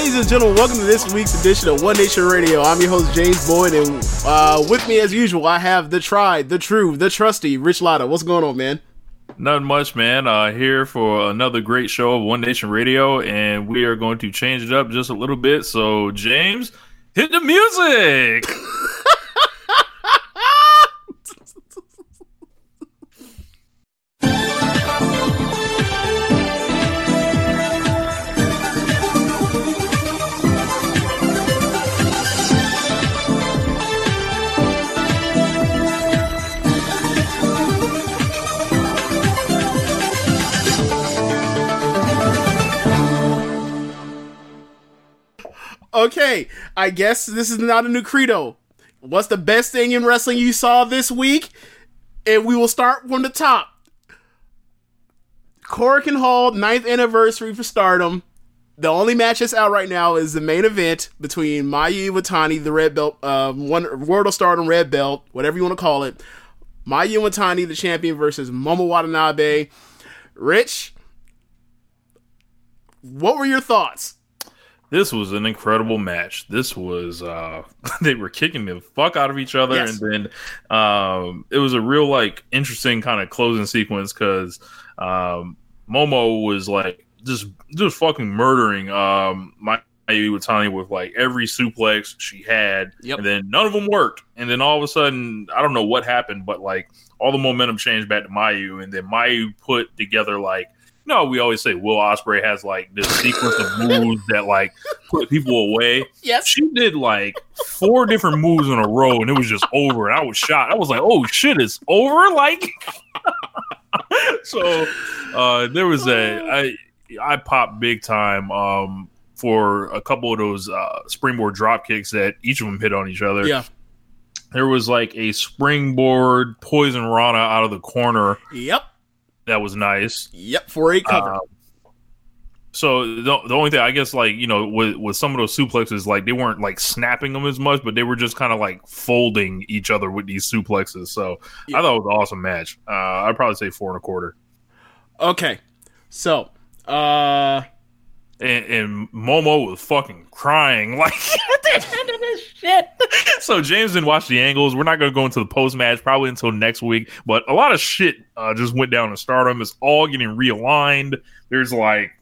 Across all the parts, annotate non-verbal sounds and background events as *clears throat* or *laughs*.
Ladies and gentlemen, welcome to this week's edition of One Nation Radio. I'm your host, James Boyd, and uh, with me, as usual, I have the tried, the true, the trusty Rich Latta. What's going on, man? Not much, man. Uh, here for another great show of One Nation Radio, and we are going to change it up just a little bit. So, James, hit the music. *laughs* Okay, I guess this is not a new credo. What's the best thing in wrestling you saw this week? And we will start from the top. Korakuen Hall, ninth anniversary for Stardom. The only match that's out right now is the main event between Mayu Iwatani, the red belt, um, one World of Stardom red belt, whatever you want to call it. Mayu Iwatani, the champion, versus Momo Watanabe. Rich, what were your thoughts? This was an incredible match. This was uh *laughs* they were kicking the fuck out of each other Yes. and then um it was a real like interesting kind of closing sequence cuz um Momo was like just just fucking murdering um Mayu Iwatani with like every suplex she had Yep. and then none of them worked and then all of a sudden I don't know what happened but like all the momentum changed back to Mayu and then Mayu put together like no, we always say Will Ospreay has like this sequence of moves that like put people away. *laughs* Yes. She did like four different moves in a row, and it was just over. And I was shocked. I was like, "Oh shit, it's over!" *laughs* Like, *laughs* so uh, there was a I I popped big time um, for a couple of those uh, springboard drop kicks that each of them hit on each other. Yeah. There was like a springboard poison Rana out of the corner Yep. That was nice. Yep. For a cover. Uh, so the, the only thing I guess like you know with with some of those suplexes like they weren't like snapping them as much, but they were just kind of like folding each other with these suplexes. So I thought it was an awesome match. Uh, I'd probably say four and a quarter. okay. So, uh, And, and Momo was fucking crying *laughs* like at the end of this shit. So James didn't watch the angles. We're not going to go into the post match probably until next week. But a lot of shit uh, just went down in Stardom. It's all getting realigned. There's like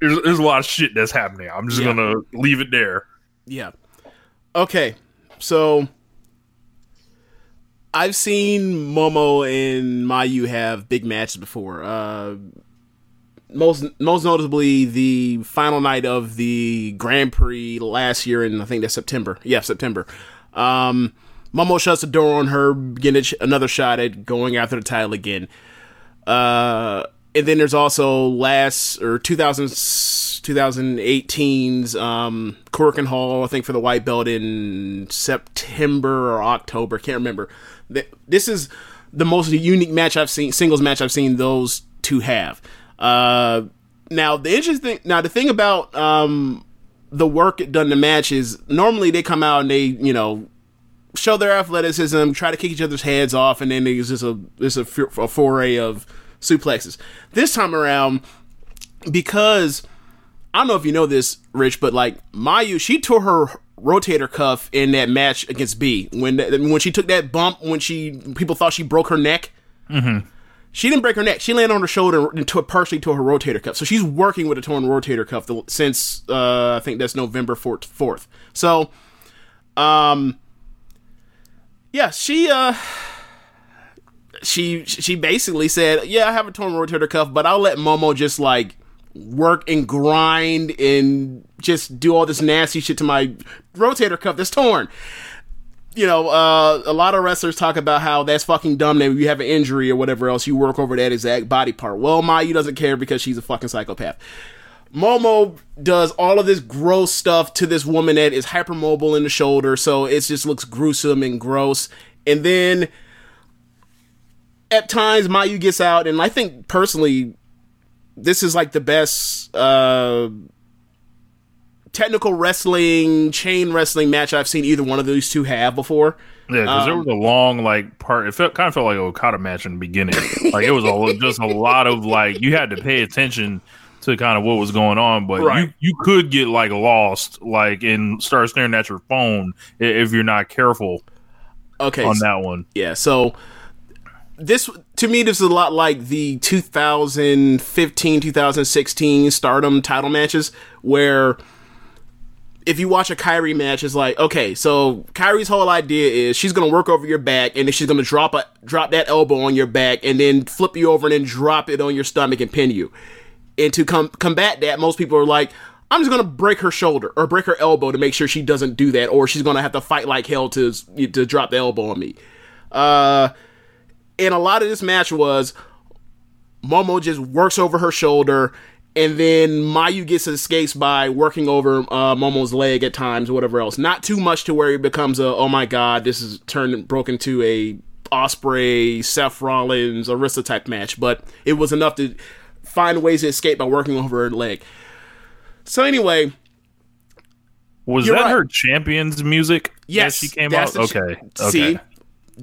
there's there's a lot of shit that's happening. I'm just Yeah. gonna leave it there. yeah. Okay. So, I've seen Momo and Mayu have big matches before. Uh, most most notably the final night of the Grand Prix last year in I think that's September. Yeah, September. Um, Momo shuts the door on her, getting another shot at going after the title again. Uh, and then there's also last or 2000, 2018's um, Korakuen Hall, I think, for the white belt in September or October. Can't remember. This is the most unique match I've seen, singles match I've seen those two have. Uh, now the interesting, now the thing about um, the work done the match is normally they come out and they, you know, show their athleticism, try to kick each other's heads off, and then there's just a there's a foray of suplexes. This time around, because I don't know if you know this, Rich, but like Mayu, she tore her rotator cuff in that match against Bea when when she took that bump when she people thought she broke her neck. Mm-hmm. She didn't break her neck. She landed on her shoulder and partially tore her rotator cuff. So she's working with a torn rotator cuff the, since uh, I think that's November fourth. So, um, yeah, she uh, she she basically said, "Yeah, I have a torn rotator cuff, but I'll let Momo just like work and grind and just do all this nasty shit to my rotator cuff that's torn." You know, uh, a lot of wrestlers talk about how that's fucking dumb that you have an injury or whatever else, you work over that exact body part. Well, Mayu doesn't care because she's a fucking psychopath. Momo does all of this gross stuff to this woman that is hypermobile in the shoulder, so it just looks gruesome and gross. And then at times Mayu gets out, and I think personally, this is like the best uh, technical wrestling, chain wrestling match I've seen either one of these two have before. Yeah, because there Um, was a long like part. It felt kind of felt like a Okada match in the beginning. like it was a, just a lot of like you had to pay attention to kind of what was going on, but Right. you you could get like lost, like and start staring at your phone if you're not careful Okay, on so- that one. Yeah, so this to me this is a lot like the 2015 2016 Stardom title matches where if you watch a Kairi match it's like okay so Kairi's whole idea is she's to work over your back and then she's to drop a drop that elbow on your back and then flip you over and then drop it on your stomach and pin you and to com- combat that most people are like I'm just gonna break her shoulder or break her elbow to make sure she doesn't do that, or she's gonna have to fight like hell to to drop the elbow on me. Uh, and a lot of this match was Momo just works over her shoulder, and then Mayu gets escapes by working over uh, Momo's leg at times, or whatever else. Not too much to where it becomes a oh my god, this is turned broken to a Ospreay, Seth Rollins, Arista type match, but it was enough to find ways to escape by working over her leg. So anyway, Was that right. her champions music? Yes, she came out. ch- okay, see?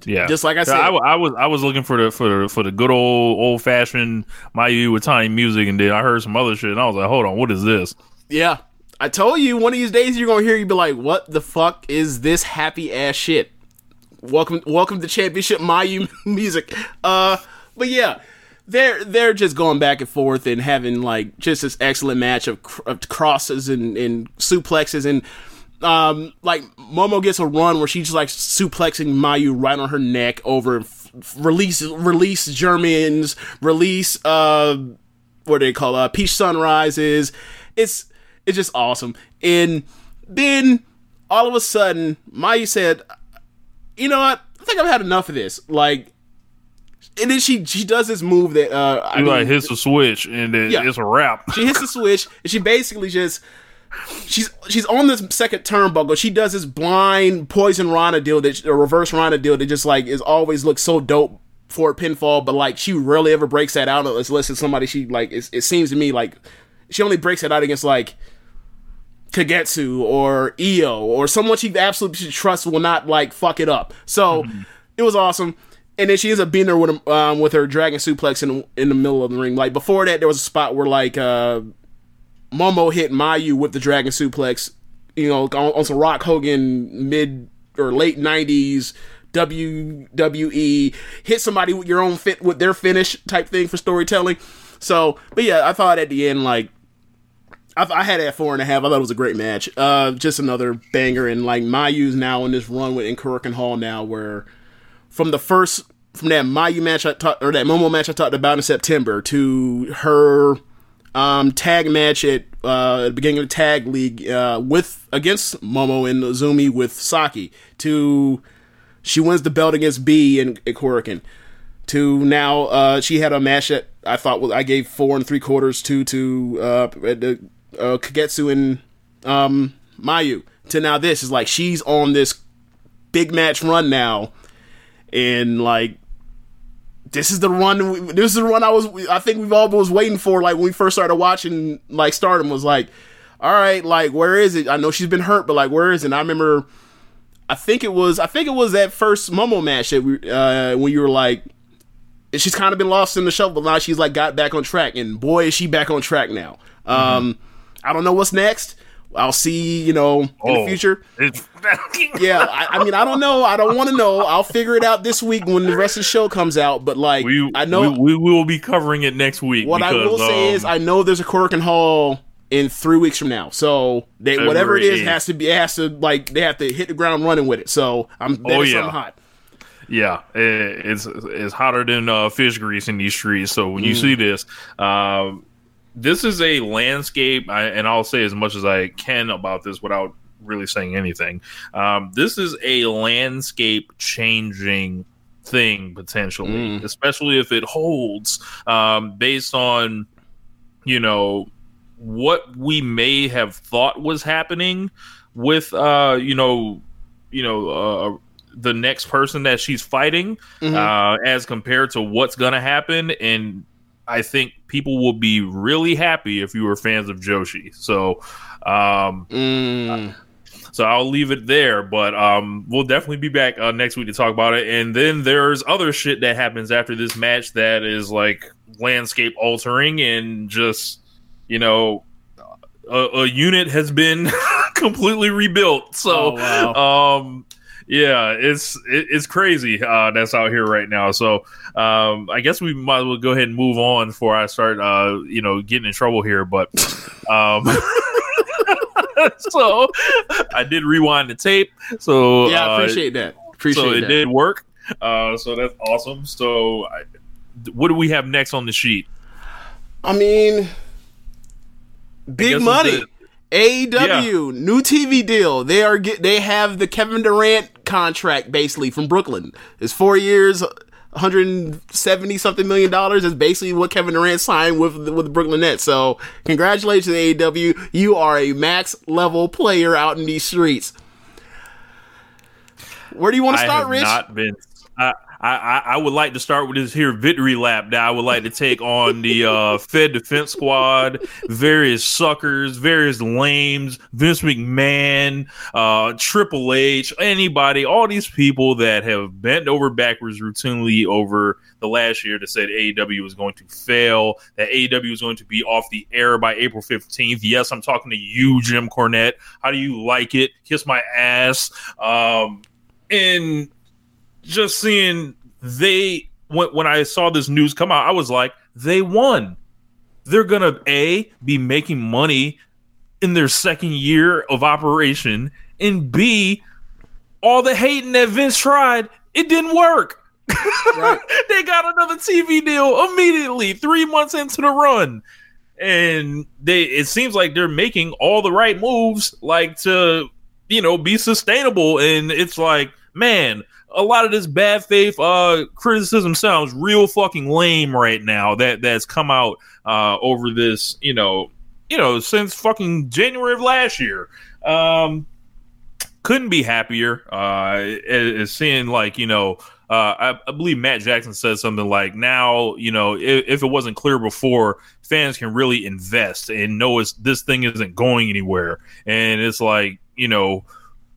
Yeah, Just like I said. I, I was I was looking for the for the for the good old old fashioned Mayu Watani music, and then I heard some other shit, and I was like, hold on, what is this? Yeah. I told you one of these days you're gonna hear you be like, what the fuck is this happy ass shit? Welcome welcome to championship Mayu *laughs* music. Uh but yeah, they're they're just going back and forth and having like just this excellent match of, cr- of crosses and, and suplexes and um like Momo gets a run where she's like suplexing Mayu right on her neck over f- release release Germans, release uh what do they call uh peach sunrises it's it's just awesome and then all of a sudden Mayu said you know what i think i've had enough of this like and then she she does this move that uh I mean, like hits the switch, and then Yeah. it's a wrap. she hits the *laughs* switch and she basically just she's she's on this second turnbuckle. She does this blind poison Rana deal that a reverse Rana deal that just like is always looks so dope for a pinfall, but like she rarely ever breaks that out unless it's somebody she like. It, it seems to me like she only breaks it out against like Kagetsu or Io or someone she absolutely trusts will not like fuck it up. So it was awesome. And then she ends up beating her with um, with her dragon suplex in in the middle of the ring. Like before that, there was a spot where like uh, Momo hit Mayu with the dragon suplex. You know, on, on some Rock Hogan mid or late '90s WWE hit somebody with your own fit with their finish type thing for storytelling. So, but yeah, I thought at the end like I, I had it at four and a half. I thought it was a great match. Uh, just another banger. And like Mayu's now in this run with in Hall now, where from the first from that Mayu match I talked or that Momo match I talked about in September to her um, tag match at uh, the beginning of the tag league uh, with against Momo and Zumi with Saki to she wins the belt against Bea and, Korakuen. To now, uh, she had a match that I thought was I gave four and three quarters to to uh, uh, Kagetsu and um, Mayu. To now, this is like she's on this big match run now, and like this is the run. This is the run I was. I think we've all was waiting for. Like when we first started watching, like Stardom was like, all right, like where is it? I know she's been hurt, but like where is it? And I remember, I think it was. I think it was that first Momo match that we uh, when you were like, she's kind of been lost in the shuffle, but now she's like got back on track, and boy is she back on track now. Um, I don't know what's next. I'll see, you know, in Oh. the future. It's Yeah, I, I mean, I don't know. I don't want to know. I'll figure it out this week when the rest of the show comes out. But like, we, I know we, we will be covering it next week. what I because, will say um, is, I know there's a Korakuen Hall in three weeks from now. So they, whatever it is has to be. It has to like they have to hit the ground running with it. So I'm Oh, yeah. something hot. Yeah, it, it's it's hotter than uh, fish grease in these streets. So when you Mm. see this, um, this is a landscape, I, and I'll say as much as I can about this without really saying anything. Um, this is a landscape changing thing potentially, Mm. especially if it holds um, based on you know what we may have thought was happening with uh you know you know uh the next person that she's fighting Mhm. uh as compared to what's gonna happen and i think people will be really happy if you were fans of joshi so um Mm. so I'll leave it there, but um, we'll definitely be back uh, next week to talk about it. And then there's other shit that happens after this match that is like landscape altering and just you know a, a unit has been *laughs* completely rebuilt. So Oh, um, yeah, it's it, it's crazy uh, that's out here right now. So um, I guess we might as well go ahead and move on before I start uh, you know getting in trouble here. But um, *laughs* so I did rewind the tape. So Yeah, I uh, appreciate that. Appreciate so it that. did work. Uh, so that's awesome. So I, what do we have next on the sheet? I mean, big it's money. AEW new TV deal. They are get. They have the Kevin Durant contract basically from Brooklyn. It's four years, 170 something million dollars. Is basically what Kevin Durant signed with the, with the Brooklyn Nets. So congratulations AEW. You are a max level player out in these streets. Where do you want to start, Rich? not been. I, I I- I would like to start with this here victory lap that I would like to take on the uh, Fed Defense Squad, various suckers, various lames, Vince McMahon, uh, Triple H, anybody, all these people that have bent over backwards routinely over the last year to say that said AEW was going to fail, that AEW was going to be off the air by April 15th. Yes, I'm talking to you, Jim Cornette. How do you like it? Kiss my ass. Um, and just seeing they when, when I saw this news come out, I was like, they won. They're gonna a be making money in their second year of operation, and b all the hating that Vince tried, it didn't work. *laughs* they got another TV deal immediately, three months into the run. And they it seems like they're making all the right moves, like to you know be sustainable. And it's like, man, a lot of this bad faith uh criticism sounds real fucking lame right now that that's come out uh over this you know you know since fucking january of last year um couldn't be happier uh as seeing like you know uh, I, I believe Matt Jackson said something like, "Now, you know, if, if it wasn't clear before, fans can really invest and know it's this thing isn't going anywhere." And it's like, you know,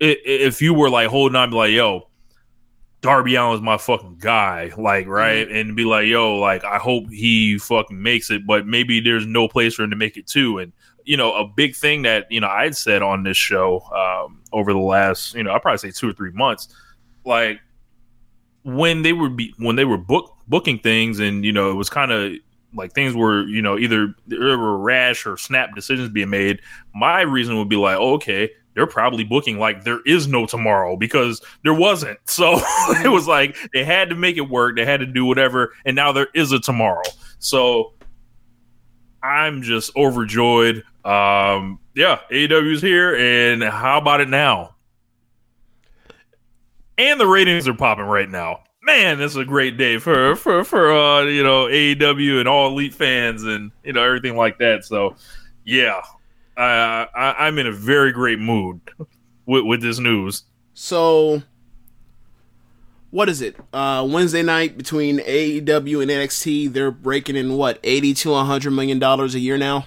i- if you were like holding on, be like, "Yo, Darby Allin's my fucking guy, like right, and be like, yo, like I hope he fucking makes it, but maybe there's no place for him to make it too. And you know, a big thing that you know I'd said on this show um, over the last, you know, I probably say two or three months, like when they were be, when they were book booking things, and you know, it was kind of like things were, you know, either there were rash or snap decisions being made. My reason would be like, oh, okay, they're probably booking like there is no tomorrow because there wasn't. *laughs* So it was like they had to make it work. They had to do whatever, and now there is a tomorrow. So I'm just overjoyed. Um, yeah, AEW's here, and how about it now? and the ratings are popping right now. Man, this is a great day for for for uh, you know AEW and all elite fans and you know everything like that. So, yeah, uh, I, I'm in a very great mood with with this news. So, what is it? Uh, Wednesday night between AEW and NXT, they're breaking in what eighty to hundred million dollars a year now.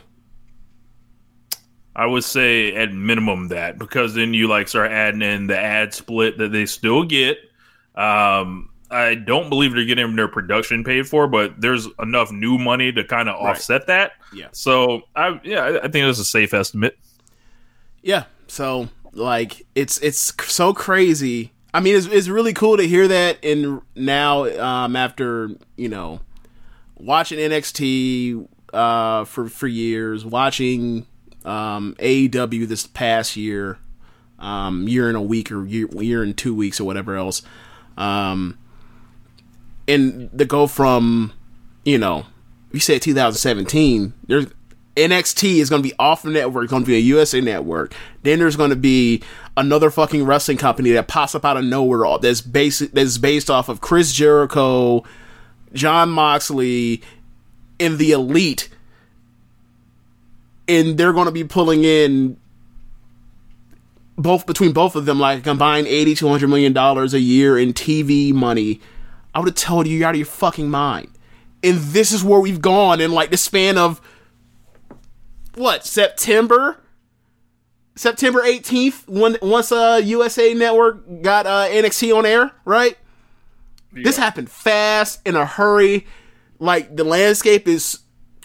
I would say at minimum that because then you like start adding in the ad split that they still get. Um, I don't believe they're getting their production paid for, but there's enough new money to kind of Right. offset that. Yeah. So I yeah, I, I think that's a safe estimate. Yeah. So like it's it's so crazy. I mean, it's it's really cool to hear that. And now, um, after you know, watching NXT uh for for years, watching um AEW this past year, um year and a week or year year and two weeks or whatever else, um, and to go from you know, you said 2017. There's NXT is going to be off the network, it's going to be a USA network. Then there's going to be another fucking wrestling company that pops up out of nowhere that's based that's based off of Chris Jericho, Jon Moxley, and the Elite, and they're going to be pulling in both between both of them like a combined 80 to 100 million dollars a year in TV money. I would have told you you're out of your fucking mind. And this is where we've gone in like the span of what September, September 18th when once uh USA Network got uh NXT on air, right? This happened fast in a hurry. Like the landscape is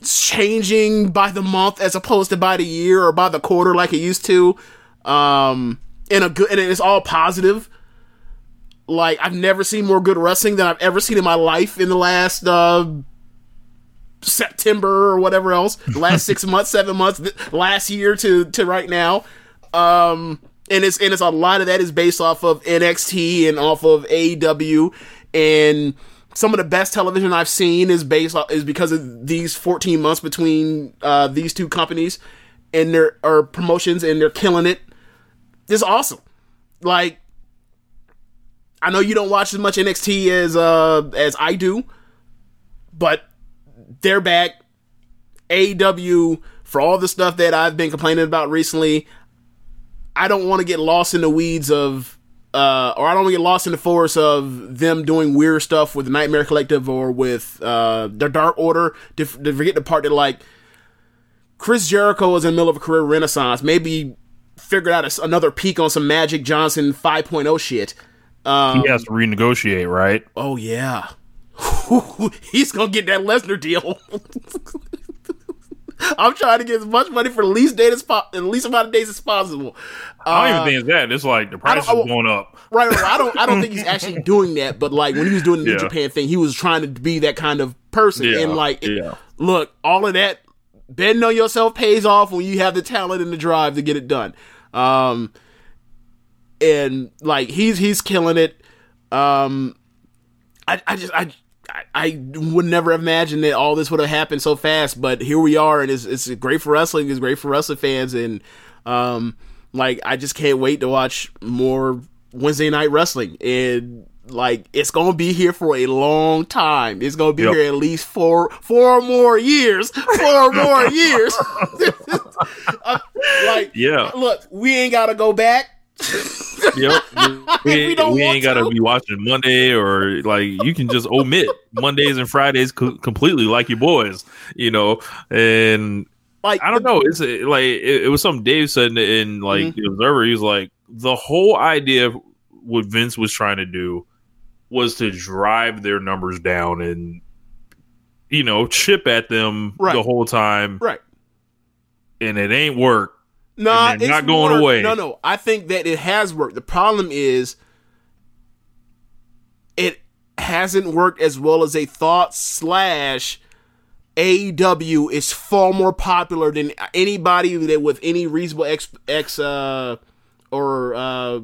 changing by the month as opposed to by the year or by the quarter like it used to. Um in a good and it's all positive. Like I've never seen more good wrestling than I've ever seen in my life in the last uh September or whatever else, the last six *laughs* months, seven months, th- last year to to right now. Um, and it's and it's a lot of that is based off of NXT and off of AEW, and some of the best television I've seen is based off, is because of these 14 months between uh, these two companies and their or promotions, and they're killing it. This is awesome. Like, I know you don't watch as much NXT as uh as I do, but they're back. AW for all the stuff that I've been complaining about recently. I don't want to get lost in the weeds of, uh, or I don't want to get lost in the forest of them doing weird stuff with the Nightmare Collective or with uh, the Dark Order. To, to forget the part that like Chris Jericho was in the middle of a career renaissance. Maybe figured out a, another peak on some Magic Johnson 5.0 shit. Um, He has to renegotiate, right? Oh yeah, *laughs* he's gonna get that Lesnar deal. *laughs* I'm trying to get as much money for the least date as po- the least amount of days as possible. I don't Uh, even think it's that. It's like the price is going up. Right, right, I don't. I don't think he's *laughs* actually doing that. But like when he was doing the New Yeah. Japan thing, he was trying to be that kind of person. Yeah, and like, yeah. look, all of that betting on yourself pays off when you have the talent and the drive to get it done. Um, and like he's he's killing it. Um, I I just I. I- would never imagine that all this would have happened so fast, but here we are, and it's it's great for wrestling. It's great for wrestling fans, and um, like I just can't wait to watch more Wednesday night wrestling. And like it's gonna be here for a long time. It's gonna be Yep. here at least four four more years. Four more years. *laughs* *laughs* Uh, like Yeah. look, we ain't gotta go back. Yep. *laughs* We, we we ain't got to be watching Monday or like you can just omit Mondays and Fridays co- completely, like your boys, you know. And Like I don't know. It's like it, it was something Dave said in, in like Mm-hmm. the Observer. He was like the whole idea of what Vince was trying to do was to drive their numbers down and you know chip at them Right. the whole time, right. and it ain't work. Nah, it's not going away. No, no. I think that it has worked. The problem is it hasn't worked as well as they thought. Slash, AEW is far more popular than anybody that with any reasonable ex, ex uh, or uh,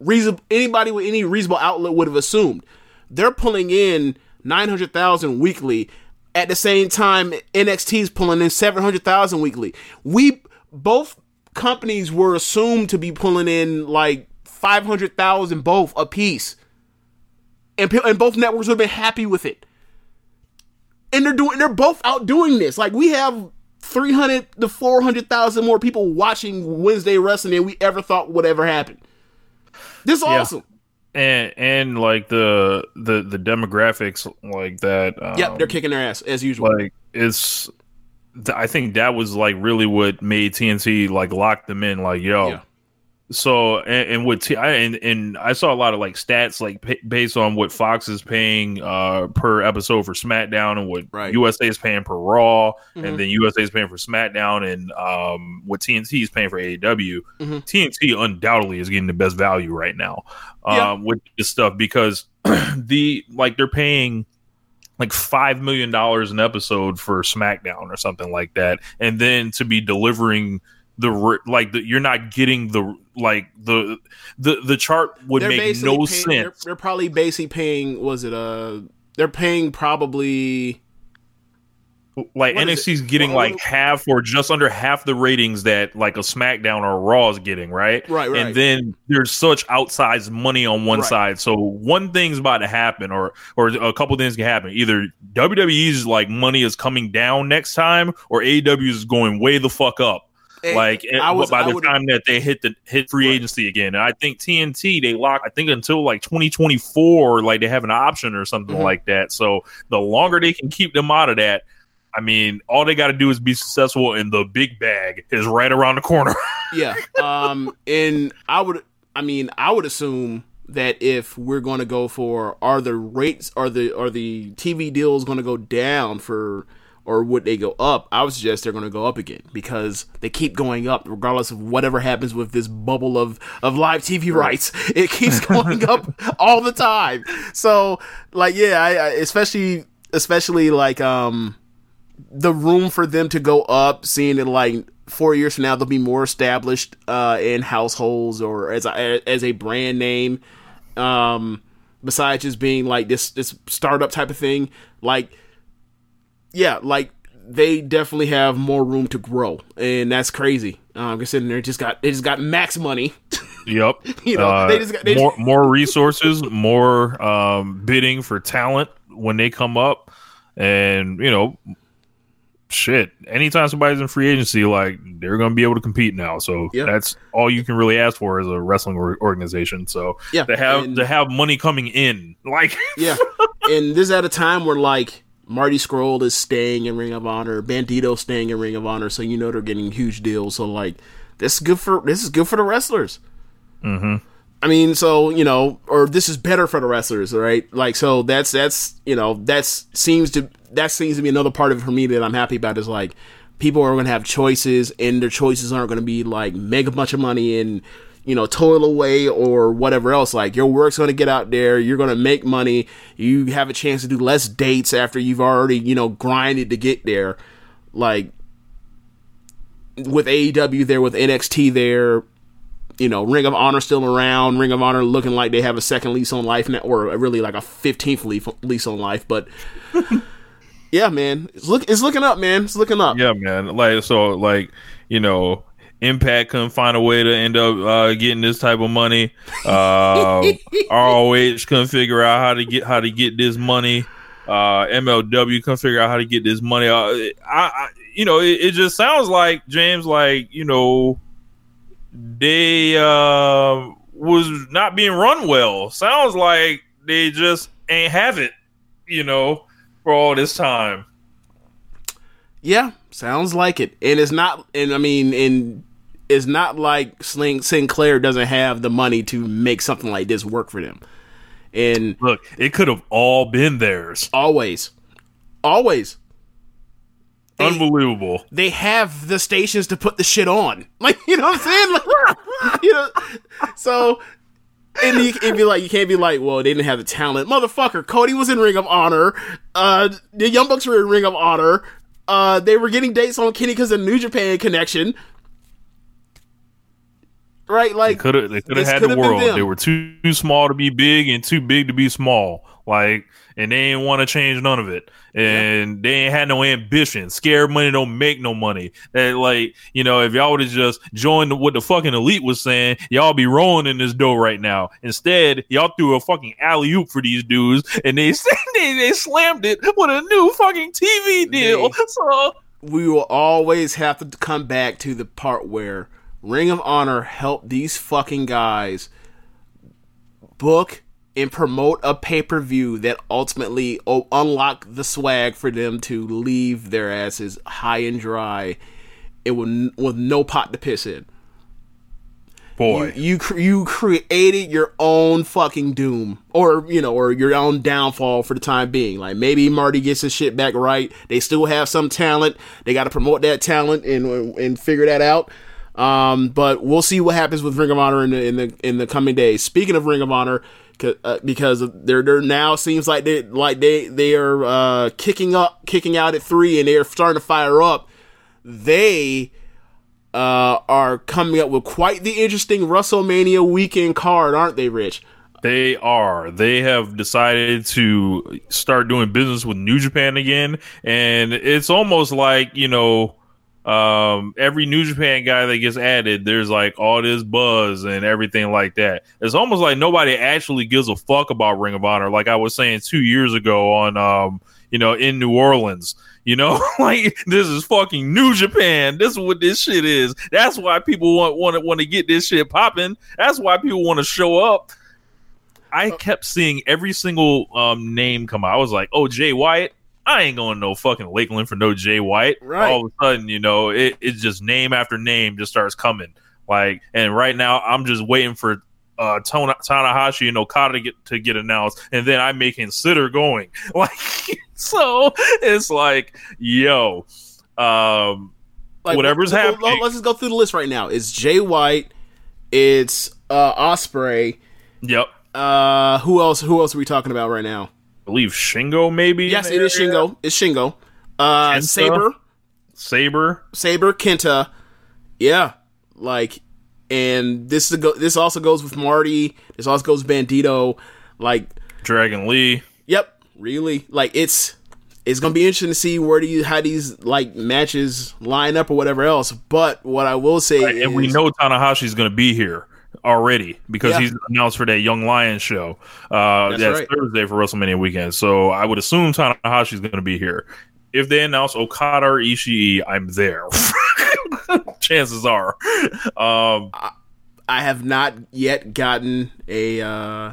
reasonable anybody with any reasonable outlet would have assumed. They're pulling in nine hundred thousand weekly. At the same time, NXT is pulling in seven hundred thousand weekly. We both companies were assumed to be pulling in like five hundred thousand both a piece, and and both networks would have been happy with it. And they're doing, they're both out doing this. Like we have three hundred to four hundred thousand more people watching Wednesday wrestling than we ever thought would ever happen. This is Yeah. awesome. and and like the the the demographics like that. Um, yep, they're kicking their ass as usual. like it's. Th- I think that was like really what made TNT like lock them in. Like yo, Yeah. so and, and what T, I, and and I saw a lot of like stats like pa based on what Fox is paying uh per episode for SmackDown and what Right. USA is paying per Raw Mhm. and then USA is paying for SmackDown and um what TNT is paying for AEW. Mhm. TNT undoubtedly is getting the best value right now um Yeah. with this stuff because *clears throat* the like they're paying like five million dollars an episode for SmackDown or something like that, and then to be delivering the like the, you're not getting the like the the the chart would They're make no paying- They're, sense. they're probably basically paying. Was it uh? They're paying probably. Like what is NXT's getting What- like half or just under half the ratings that like a SmackDown or Raw is getting, right? Right, right. And then there's such outsized money on one Right. side. So one thing's about to happen, or or a couple things can happen. Either WWE's like money is coming down next time, or AEW is going way the fuck up. Eh, like I was- by the time that they hit the hit free Right. agency again, and I think TNT they lock I think until like 2024, like they have an option or something Mhm. like that. So the longer they can keep them out of that, I mean, all they got to do is be successful, and the big bag is right around the corner. *laughs* Yeah. Um. and I would. I mean, I would assume that if we're going to go for are the rates are the are the TV deals going to go down for or would they go up? I would suggest they're going to go up again because they keep going up regardless of whatever happens with this bubble of of live TV rights. *laughs* It keeps *laughs* going up all the time. So like yeah, I, I especially especially like um the room for them to go up, seeing it like four years from now they'll be more established uh, in households or as a as a brand name. Um, besides just being like this this startup type of thing, like yeah, like they definitely have more room to grow, and that's crazy. Um, considering they just got they just got max money. *laughs* Yep. You know, Uh, they just got- they more just- more resources, more um, bidding for talent when they come up, and you know, shit. Anytime somebody's in free agency, like they're going to be able to compete now. So Yeah. that's all you can really ask for as a wrestling or- organization. So Yeah, to have and- to have money coming in, *laughs* like Yeah, and this is at a time where like Marty Scurll is staying in Ring of Honor, Bandido staying in Ring of Honor, so you know they're getting huge deals. So like this is good for this is good for the wrestlers. Mm-hmm. I mean, so you know, or this is better for the wrestlers, right? Like, so that's that's you know that's seems to that seems to be another part of it for me that I'm happy about is like people are going to have choices, and their choices aren't going to be like make a bunch of money and you know toil away or whatever else. Like your work's going to get out there, you're going to make money, you have a chance to do less dates after you've already you know grinded to get there. Like with AEW there, with NXT there, you know, Ring of Honor still around. Ring of Honor looking like they have a second lease on life now, or really like a fifteenth lease lease on life. But *laughs* yeah, man, it's look it's looking up, man. It's looking up. Yeah, man. Like so, like you know, Impact couldn't find a way to end up uh, getting this type of money. Uh, *laughs* ROH couldn't figure out how to get how to get this money. Uh, MLW couldn't figure out how to get this money. Uh, I, I, you know, it, it just sounds like James, like you know, they uh, was not being run well. Sounds like they just ain't have it. You know, for all this time. Yeah, sounds like it. And it's not, and I mean, and it's not like Sling Sinclair doesn't have the money to make something like this work for them. And Look, it could have all been theirs. always, always, They- Unbelievable. they have the stations to put the shit on. *laughs* Like, you know what I'm saying? Like, *laughs* you know, so. And you, it'd be like you can't be like, well, they didn't have the talent, motherfucker. Cody was in Ring of Honor. Uh, the Young Bucks were in Ring of Honor. Uh, they were getting dates on Kenny because of New Japan connection. Right, like Could have they could have had the world. They were too, too small to be big and too big to be small. Like, and they ain't want to change none of it. And they ain't had no ambition. Scared money don't make no money. That like, you know, if y'all would have just joined what the fucking elite was saying, y'all be rolling in this dough right now. Instead, y'all threw a fucking alley oop for these dudes, and they *laughs* they, they slammed it with a new fucking TV deal. They- *laughs* so we will always have to come back to the part where Ring of Honor helped these fucking guys book and promote a pay per view that ultimately o- unlock the swag for them to leave their asses high and dry, and with, with no pot to piss in. boy, You you, you created your own fucking doom, or you know, or your own downfall for the time being. Like maybe Marty gets his shit back right. They still have some talent. They got to promote that talent and and figure that out. Um, but we'll see what happens with Ring of Honor in the in the in the coming days. Speaking of Ring of Honor, uh, because they're they're now seems like they like they they are uh, kicking up, kicking out at three, and they're starting to fire up. They uh, are coming up with quite the interesting WrestleMania weekend card, aren't they, Rich? They are. They have decided to start doing business with New Japan again, and it's almost like you know, um, every New Japan guy that gets added, there's like all this buzz and everything like that. It's almost like nobody actually gives a fuck about Ring of Honor. Like I was saying two years ago on, um, you know, in New Orleans. You know, *laughs* like this is fucking New Japan. This is what this shit is. That's why people want want to want to get this shit popping. That's why people want to show up. I kept seeing every single um, name come out. I was like, "Oh, Jay White." I ain't going no fucking Lakeland for no Jay White. Right. All of a sudden, you know, it it's just name after name just starts coming. Like, and right now, I'm just waiting for uh Tona- Tanahashi and Okada to get to get announced, and then I may consider going. *laughs* Like, so it's like, yo, um, Like, Whatever's let- happening. Let's just go through the list right now. It's Jay White. It's uh, Ospreay. yep. Uh, who else? Who else are we talking about right now? Believe Shingo maybe. Yes, it is? Shingo. It's Shingo. Uh, Kenta. Sabre, Sabre. Sabre, Kenta. Yeah, like, and this is go- this also goes with Marty. This also goes with Bandido. Like, Dragon Lee. Yep, really. Like it's it's gonna be interesting to see where do you how these like matches line up or whatever else. But what I will say is, and we know Tanahashi's going to be here already because Yeah. he's announced for that Young Lions show. Uh, That's that's right. Thursday for WrestleMania weekend. So I would assume Tanahashi's going to be here. If they announce Okada or Ishii, I'm there. *laughs* Chances are. Um, I have not yet gotten a. uh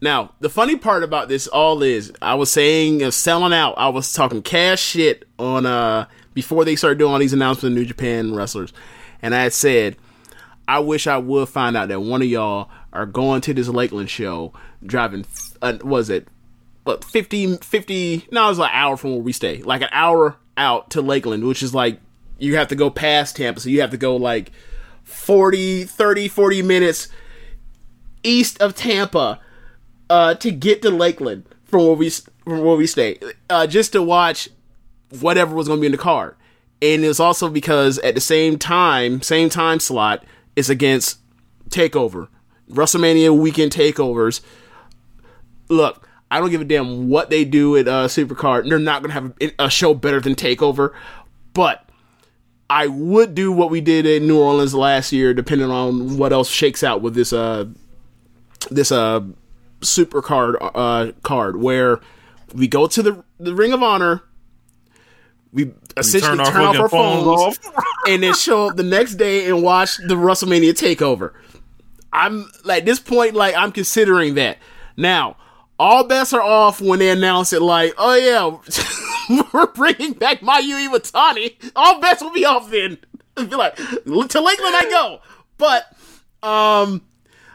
Now the funny part about this all is I was saying of selling out. I was talking cash shit on uh before they started doing all these announcements of New Japan wrestlers, and I had said. I wish I would find out that one of y'all are going to this Lakeland show, driving. Uh, was it but 50, 50 No, it was like an hour from where we stay. Like an hour out to Lakeland, which is like you have to go past Tampa, so you have to go like 40, 30, 40 minutes east of Tampa uh, to get to Lakeland from where we from where we stay, uh, just to watch whatever was going to be in the card. And it's also because at the same time, same time slot, it's against Takeover, WrestleMania weekend takeovers. Look, I don't give a damn what they do at uh, Supercard. They're not going to have a, a show better than Takeover, but I would do what we did in New Orleans last year, depending on what else shakes out with this uh this uh card uh card where we go to the the Ring of Honor. We essentially turn turn, off our phones, phones *laughs* and then show up the next day and watch the WrestleMania takeover. I'm like this point, like I'm considering that. Now, all bets are off when they announce it. Like, oh yeah, *laughs* we're bringing back my Mayu Iwatani. All bets will be off then. *laughs* Be like, to Lakeland I go. But, um,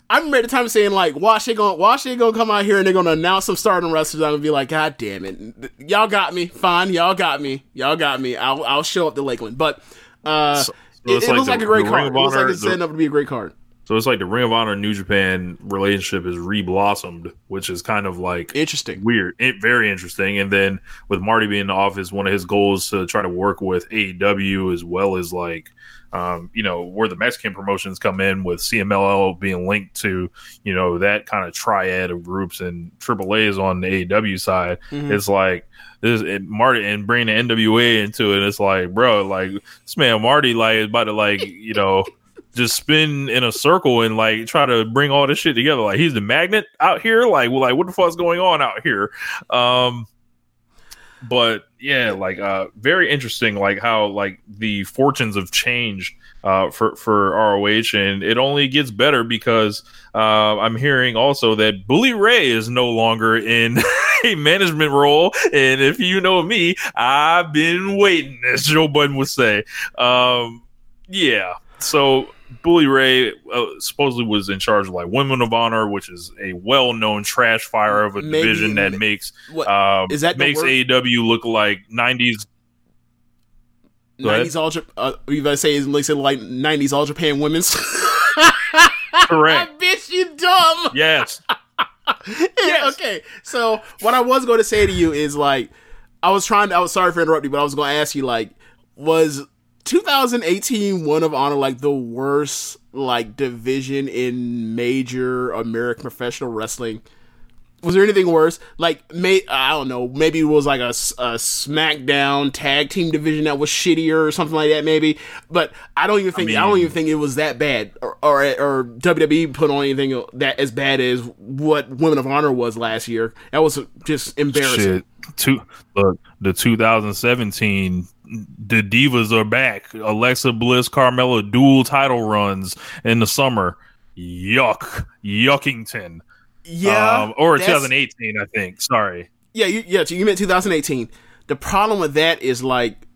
I remember at the time saying like, watch they gonna watch they gonna come out here and they're gonna announce some Stardom wrestlers. I'm gonna be like, God damn it, y'all got me. Fine, y'all got me. Y'all got me. I'll I'll show up to Lakeland. But, uh, So it, it like looks the- like a great card. Ring It looks like Honor- it's setting up to be a great card. So it's like the Ring of Honor and New Japan relationship is re-blossomed, which is kind of like Interesting. weird, it, very interesting. And then with Marty being in the office, one of his goals to try to work with AEW as well as like, um, you know, where the Mexican promotions come in with CMLL being linked to, you know, that kind of triad of groups and AAA is on the AEW side. Mhm. It's like this it, Marty and bring the NWA into it. It's like, bro, like this man Marty like is about to like, you know. *laughs* Just spin in a circle and like try to bring all this shit together. Like he's the magnet out here. Like, well, like what the fuck's going on out here? Um, but yeah, like uh, very interesting. Like how like the fortunes have changed uh, for for ROH, and it only gets better because uh, I'm hearing also that Bully Ray is no longer in *laughs* a management role. And if you know me, I've been waiting, as Joe Budden would say. Um, yeah, so Bully Ray uh, supposedly was in charge of like Women of Honor, which is a well-known trash fire of a Maybe- division that makes What um, is that makes? AEW look like '90s. Nineties all Jap- uh, you to say is like say like nineties all Japan women's? *laughs* Correct. I bitch you dumb. *laughs* Yes. Okay, so what I was going to say to you is like, I was trying to. I was sorry for interrupting, but I was going to ask you like, was 2018 Women of Honor like the worst like division in major American professional wrestling? Was there anything worse? Like, may I don't know. Maybe it was like a SmackDown tag team division that was shittier or something like that. Maybe, but I don't even think I, don't even think it was that bad, or, or or WWE put on anything that as bad as what Women of Honor was last year. That was just embarrassing. Shit. Two, look, the 2017, the Divas are back. Alexa Bliss, Carmella dual title runs in the summer. Yuck. Yuckington. Yeah, Um, or 2018, I think. Sorry. Yeah, you, yeah, you meant 2018. The problem with that is like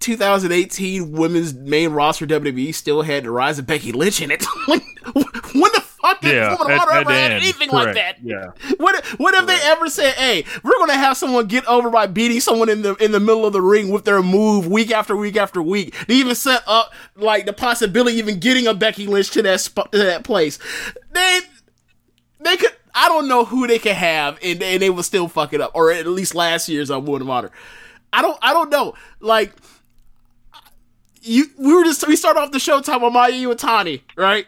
2018 women's main roster WWE still had the rise of Becky Lynch in it. when, *laughs* when the fuck did Yeah. Women of at- Honor at ever had end. anything like that? Yeah. What what if they ever said, "Hey, we're gonna have someone get over by beating someone in the in the middle of the ring with their move week after week after week"? They even set up like the possibility of even getting a Becky Lynch to that spot to that place. They they could. I don't know who they could have, and, and they will still fuck it up, or at least last year's on of Honor. I don't. I don't know. Like you, we were just we started off the show talking about Mayu Iwatani, right?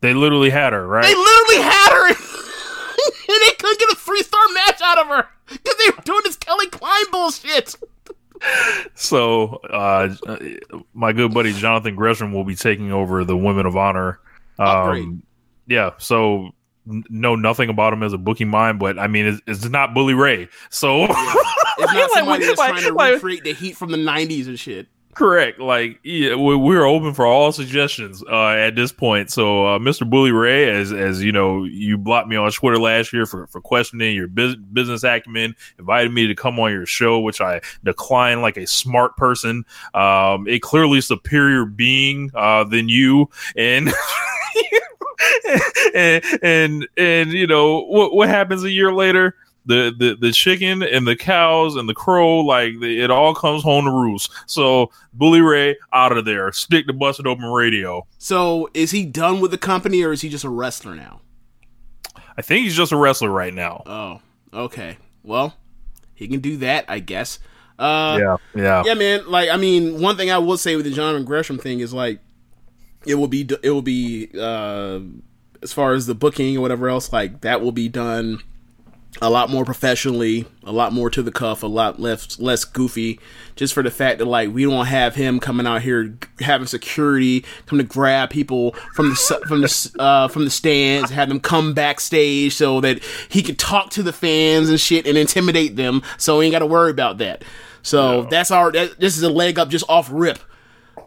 They literally had her, right? They literally had her, *laughs* and they couldn't get a three star match out of her because they were doing this Kelly Klein bullshit. So, uh, my good buddy Jonathan Gresham will be taking over the Women of Honor. Oh. Um, yeah, so n- know nothing about him as a booking mind, but I mean, it's, it's not Bully Ray. So, It's not *laughs* Like, somebody that's like- trying to like- recreate the heat from the '90s and shit. Correct. Like, yeah, we, we're open for all suggestions uh, at this point. So, uh, Mr. Bully Ray, as as you know, you blocked me on Twitter last year for, for questioning your bus- business acumen, invited me to come on your show, which I declined like a smart person, um, a clearly superior being uh, than you, and. *laughs* and, and and you know what what happens a year later the, the the chicken and the cows and the crow like the, it all comes home to roost so bully ray out of there stick to busted open radio So, is he done with the company, or is he just a wrestler now? i think he's just a wrestler right now Oh, okay. Well, he can do that, I guess. Uh, yeah yeah yeah, man. Like, I mean, one thing I will say with the Jonathan Gresham thing is like, it will be, it will be, uh, as far as the booking or whatever else, like that will be done a lot more professionally, a lot more to the cuff, a lot less less goofy. Just for the fact that like we don't have him coming out here having security come to grab people from the from the uh, from the stands, have them come backstage so that he could talk to the fans and shit and intimidate them. So we ain't got to worry about that. So that's our that, this is a leg up just off rip.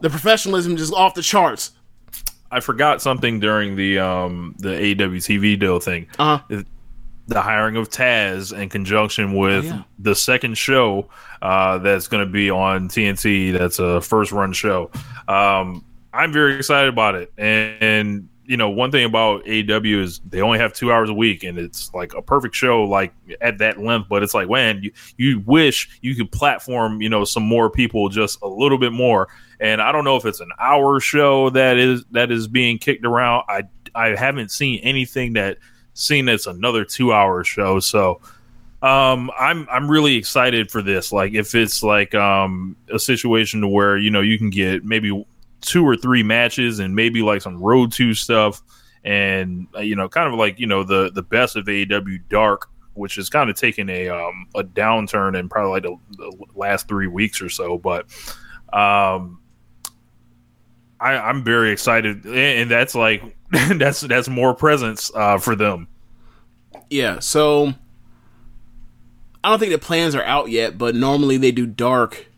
The professionalism just off the charts. i forgot something during the um the AEW tv deal thing Uh huh. The hiring of Taz in conjunction with Oh, yeah. the second show uh, that's going to be on TNT. That's a first run show. Um, I'm very excited about it, and, and you know, one thing about AEW is they only have two hours a week, and it's like a perfect show, like at that length. But it's like, man, you you wish you could platform, you know, some more people just a little bit more. And I don't know if it's an hour show that is that is being kicked around. I I haven't seen anything that seen it's another two hour show. So um i'm i'm really excited for this. Like if it's like um a situation to where you know you can get maybe two or three matches and maybe like some road to stuff and uh, you know kind of like you know the the best of AEW dark which is kind of taking a um a downturn in probably like the, the last 3 weeks or so. But um I, I'm very excited, and that's like *laughs* that's that's more presence uh, for them. Yeah, so I don't think the plans are out yet, but normally they do dark.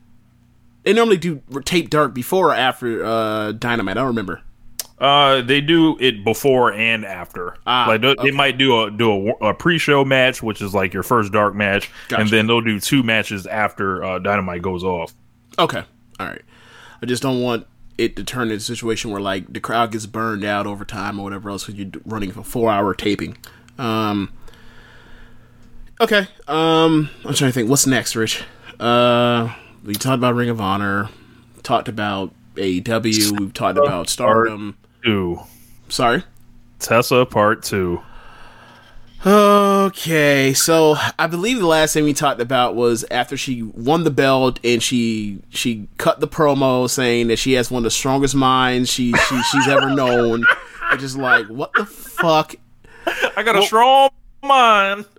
They normally do tape dark before or after uh, Dynamite. I don't remember. Uh, they do it before and after. Ah, like they, okay. they might do a do a, a pre-show match, which is like your first dark match, Gotcha. and then they'll do two matches after uh, Dynamite goes off. Okay, all right. I just don't want it to turn into a situation where like the crowd gets burned out over time or whatever else because you're running a four hour taping. Um. Okay. Um. I'm trying to think. What's next, Rich? Uh. We talked about Ring of Honor. Talked about AEW. We've talked about Stardom. Two Sorry. Tessa Part Two. Okay, so I believe the last thing we talked about was after she won the belt and she she cut the promo saying that she has one of the strongest minds she, she she's ever known. *laughs* Which just like, what the fuck? I got a strong mind. *laughs*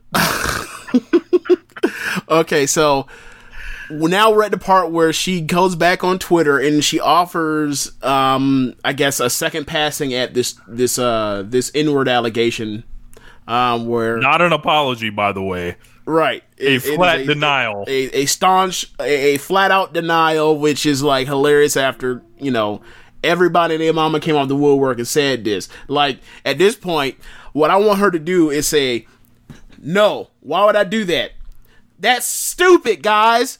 Okay, so now we're at the part where she goes back on Twitter and she offers, um, I guess, a second passing at this this uh this N word allegation, um, where Not an apology, by the way. Right. A It- it flat is denial. A, a staunch, a, a flat out denial, which is like hilarious after, you know, everybody and their mama came off the woodwork and said this. Like, at this point, what I want her to do is say, no, why would I do that? That's stupid, guys.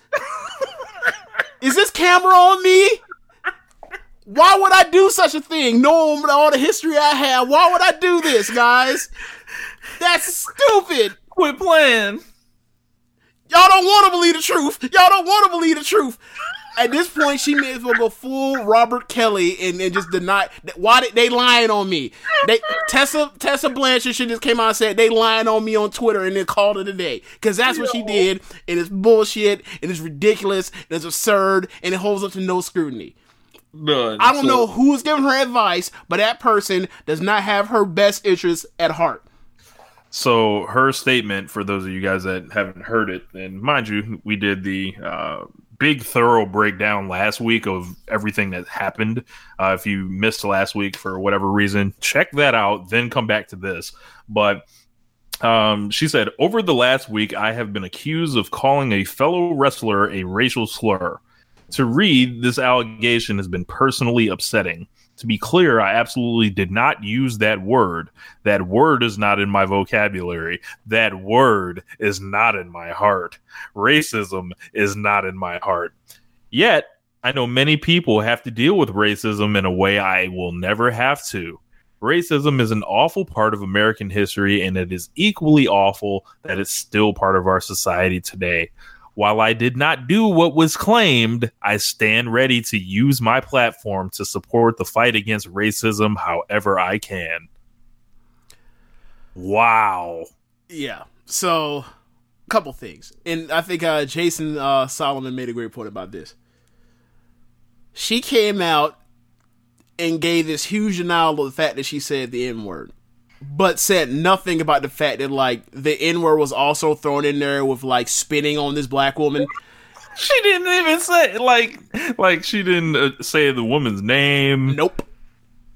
is this camera on me? Why would I do such a thing? Knowing all the history I have, why would I do this, guys? That's stupid. Quit playing. Y'all don't want to believe the truth. Y'all don't want to believe the truth. At this point, she may as well go full Robert Kelly and, and just deny. Why did they lying on me? They Tessa Tessa Blanchard should just came out and said they lying on me on Twitter and then called it a day because that's what she did. And it's bullshit and it's ridiculous and it's absurd and it holds up to no scrutiny. None. I don't know who is giving her advice, but that person does not have her best interests at heart. So her statement, for those of you guys that haven't heard it, and mind you, we did the uh, big thorough breakdown last week of everything that happened. Uh, if you missed last week for whatever reason, check that out, then come back to this. But um, she said, over the last week, I have been accused of calling a fellow wrestler a racial slur. To read, this allegation has been personally upsetting. To be clear, I absolutely did not use that word. That word is not in my vocabulary. That word is not in my heart. Racism is not in my heart. Yet, I know many people have to deal with racism in a way I will never have to. Racism is an awful part of American history, and it is equally awful that it's still part of our society today. While I did not do what was claimed, I stand ready to use my platform to support the fight against racism however I can. Wow. Yeah. So, a couple things, and I think uh, Jason uh, Solomon made a great point about this. She came out and gave this huge denial of the fact that she said the N word, but said nothing about the fact that like the N word was also thrown in there with like spitting on this black woman. She didn't even say like like she didn't uh, say the woman's name. Nope.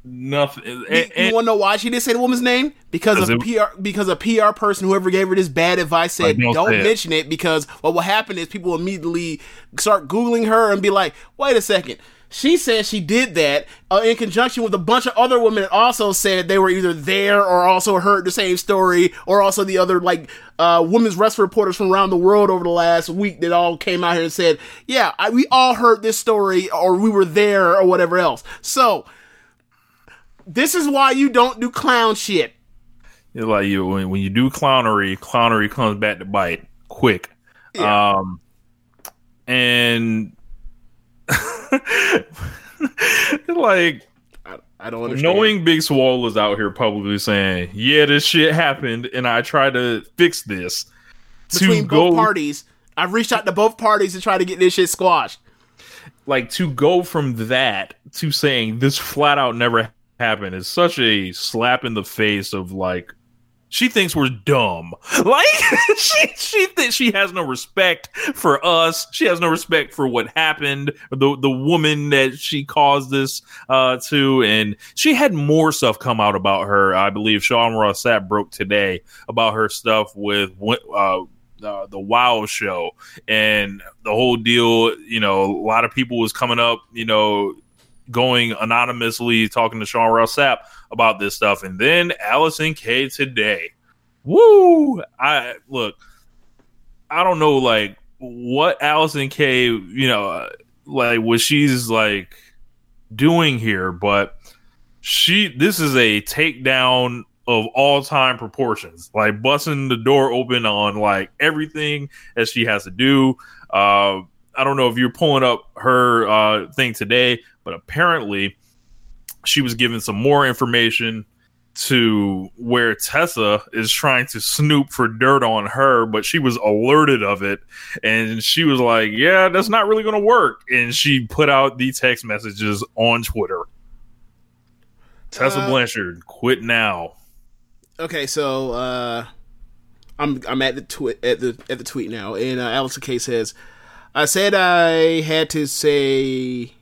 Nothing. You, And- and- want to know why she didn't say the woman's name? Because Because of PR. Because a PR person, whoever gave her this bad advice, said Like, don't don't say it." mention it. Because what will happen is people will immediately start googling her and be like, "Wait a second. She said she did that uh, in conjunction with a bunch of other women that also said they were either there or also heard the same story, or also the other like uh, women's wrestling reporters from around the world over the last week that all came out here and said, "Yeah, I, we all heard this story, or we were there, or whatever else." So This is why you don't do clown shit. It's like you when, when you do clownery, clownery comes back to bite quick. Um, and *laughs* like I don't understand. knowing Big Swole is out here publicly saying, "Yeah, this shit happened, and I tried to fix this." between to both go parties, I've reached out to both parties to try to get this shit squashed. like to go from that to saying this flat out never happened is such a slap in the face of like she thinks we're dumb. Like *laughs* she she she has no respect for us. She has no respect for what happened, the the woman that she caused this uh to and she had more stuff come out about her. I believe Sean Ross Sapp broke today about her stuff with uh uh, the Wow show and the whole deal. You know, a lot of people was coming up, you know, going anonymously talking to Sean Ross Sapp about this stuff, and then Allysin Kay today. Woo! I look. I don't know, like what Allysin Kay, you know, uh, like what she's like doing here, but she this is a takedown of all time proportions, like busting the door open on like everything that she has to do. Uh, I don't know if you're pulling up her uh, thing today, but apparently she was given some more information to where Tessa is trying to snoop for dirt on her, but she was alerted of it. And she was like, Yeah, that's not really going to work. And she put out the text messages on Twitter. Tessa Uh, Blanchard, quit now. Okay, so uh, I'm I'm at the tweet at the at the tweet now, and uh, Allysin Kay says, "I said I had to say."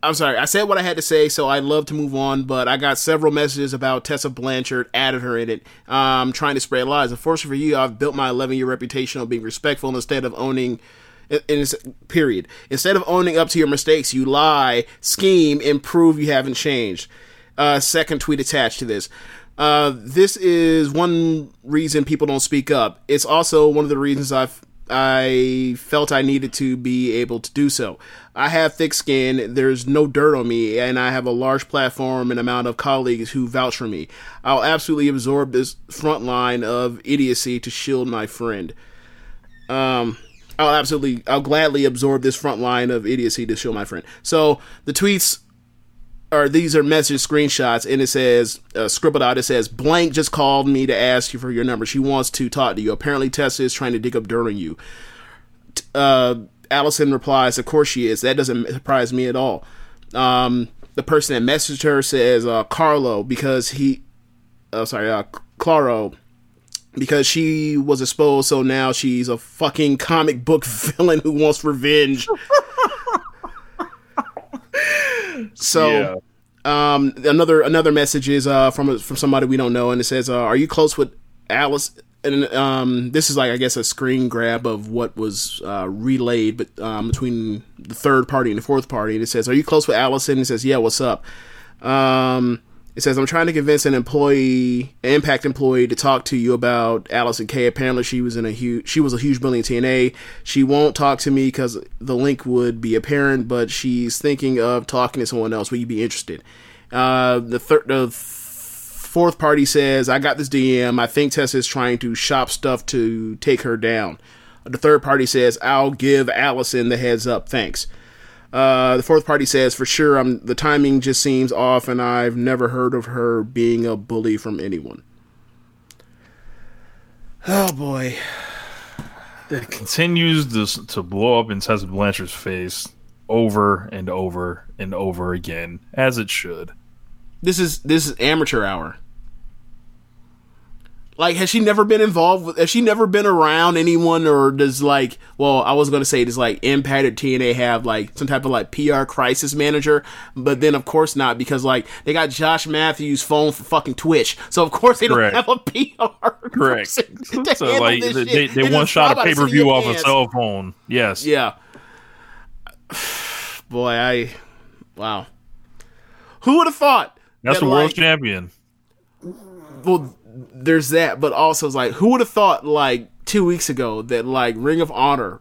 I'm sorry. I said what I had to say, so I'd love to move on, but I got several messages about Tessa Blanchard, added her in it. Um, trying to spread lies. Unfortunately for you, I've built my 11 year reputation on being respectful instead of owning. In, in period. Instead of owning up to your mistakes, you lie, scheme, and prove you haven't changed. Uh, second tweet attached to this. Uh, this is one reason people don't speak up. It's also one of the reasons I've I felt I needed to be able to do so. I have thick skin, there's no dirt on me, and I have a large platform and amount of colleagues who vouch for me. I'll absolutely absorb this front line of idiocy to shield my friend. Um, I'll absolutely, I'll gladly absorb this front line of idiocy to shield my friend. So the tweets or these are message screenshots and it says uh, scribbled out it says blank just called me to ask you for your number she wants to talk to you apparently tessa is trying to dig up dirt on you uh, allison replies of course she is. That doesn't surprise me at all. Um, the person that messaged her says uh, carlo because he uh, sorry uh, claro because she was exposed so now she's a fucking comic book *laughs* villain who wants revenge. *laughs* So um, another another message is uh, from from somebody we don't know, and it says, uh, "Are you close with Alice?" And um, this is like I guess a screen grab of what was uh, relayed, but um, between the third party and the fourth party, and it says, "Are you close with Allysin?" It says, "Yeah, what's up?" Um, it says, "I'm trying to convince an employee, impact employee, to talk to you about Allysin Kay. Apparently, she was in a huge, she was a huge bully TNA. She won't talk to me because the link would be apparent, but she's thinking of talking to someone else. Would you be interested?" Uh, the third, the fourth party says, "I got this DM. I think Tessa is trying to shop stuff to take her down." The third party says, "I'll give Allysin the heads up. Thanks." Uh, the fourth party says, "For sure, I'm, the timing just seems off, and I've never heard of her being a bully from anyone." Oh boy, It continues to, to blow up in Tessa Blanchard's face over and over and over again, as it should. This is this is amateur hour. Like, has she never been involved with? Has she never been around anyone, or does like? Well, I was gonna say does like Impact or TNA have like some type of like PR crisis manager, but then of course not because like they got Josh Matthews' phone for fucking Twitch, so of course they don't Correct. have a PR Correct. So like they, they, just one shot a pay per view off a cell phone. Yes. Yeah. *sighs* Boy, I wow. Who would have thought? That's that, the world like, champion. well there's that but also it's like who would have thought like two weeks ago that like ring of honor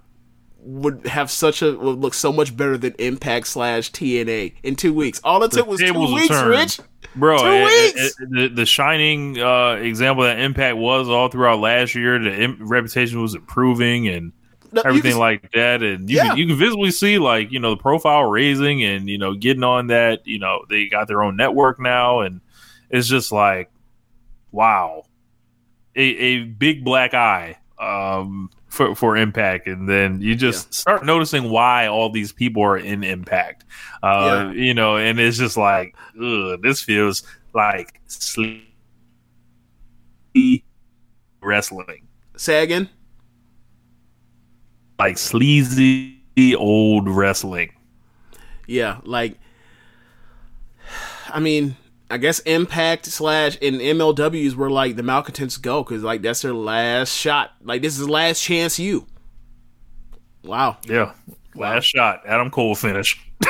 would have such a would look so much better than impact slash tna in two weeks all it took was two weeks turned. rich bro. Two it- it- weeks. it- the, the shining uh, example that Impact was all throughout last year. The im- reputation was improving and No, everything can- like that, and you Yeah. can, you can visibly see like you know the profile raising and you know getting on that. You know they got their own network now, and it's just like wow, a, a big black eye um, for for Impact, and then you just start noticing why all these people are in Impact. Uh, You know, and it's just like, ugh, this feels like sleep wrestling, Say again. Like sleazy old wrestling. Yeah, like I mean, I guess Impact slash and MLWs were like the malcontents go because like that's their last shot. Like this is the last chance you. Wow. Yeah, last shot, Adam Cole finish. *laughs*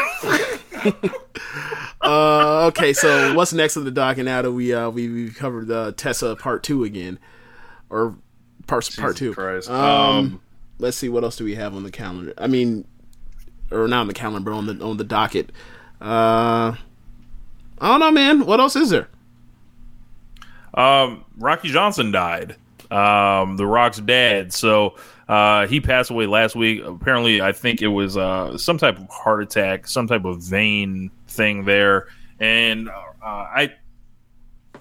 Uh, okay, so what's next on the docket now that we uh we we covered the Tessa part two again, or part part two? Christ. Um, Um, let's see what else do we have on the calendar. I mean, or not on the calendar, but on the on the docket. Uh, I don't know, man. What else is there? Um, Rocky Johnson died. Um, the Rock's dad. So uh, he passed away last week. Apparently, I think it was uh, some type of heart attack, some type of vein thing there. And uh, I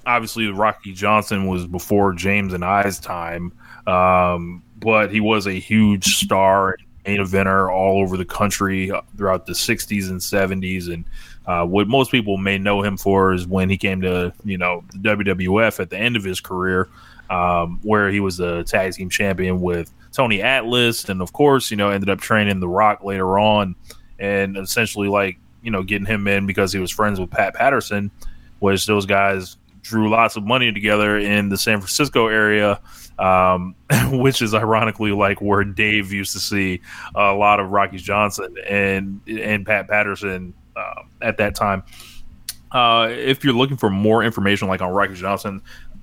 obviously Rocky Johnson was before James and I's time, um, but he was a huge star, and main eventer all over the country throughout the '60s and '70s, and uh, what most people may know him for is when he came to you know the WWF at the end of his career, um, where he was a tag team champion with Tony Atlas, and of course you know ended up training The Rock later on, and essentially like you know getting him in because he was friends with Pat Patterson, which those guys drew lots of money together in the San Francisco area, um, *laughs* which is ironically like where Dave used to see a lot of Rocky Johnson and and Pat Patterson uh, at that time. Uh, if you're looking for more information, like on Rocky Johnson,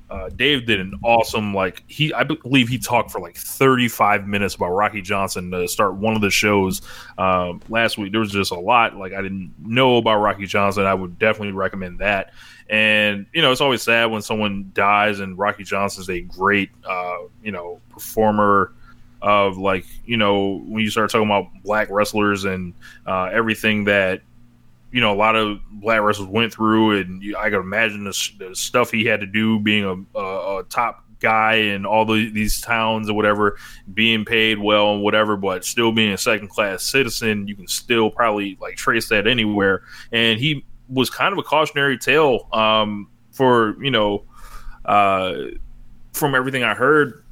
uh, Dave did an awesome like he I believe he talked for like 35 minutes about Rocky Johnson to start one of the shows um, last week. There was just a lot like I didn't know about Rocky Johnson. I would definitely recommend that. And you know, it's always sad when someone dies, and Rocky Johnson's a great uh, you know performer of like you know when you start talking about black wrestlers and uh, everything that you know a lot of black wrestlers went through, and you, I can imagine the, the stuff he had to do being a, a, a top guy in all the, these towns or whatever, being paid well and whatever, but still being a second class citizen. You can still probably like trace that anywhere, and he was kind of a cautionary tale um, for you know uh, from everything I heard,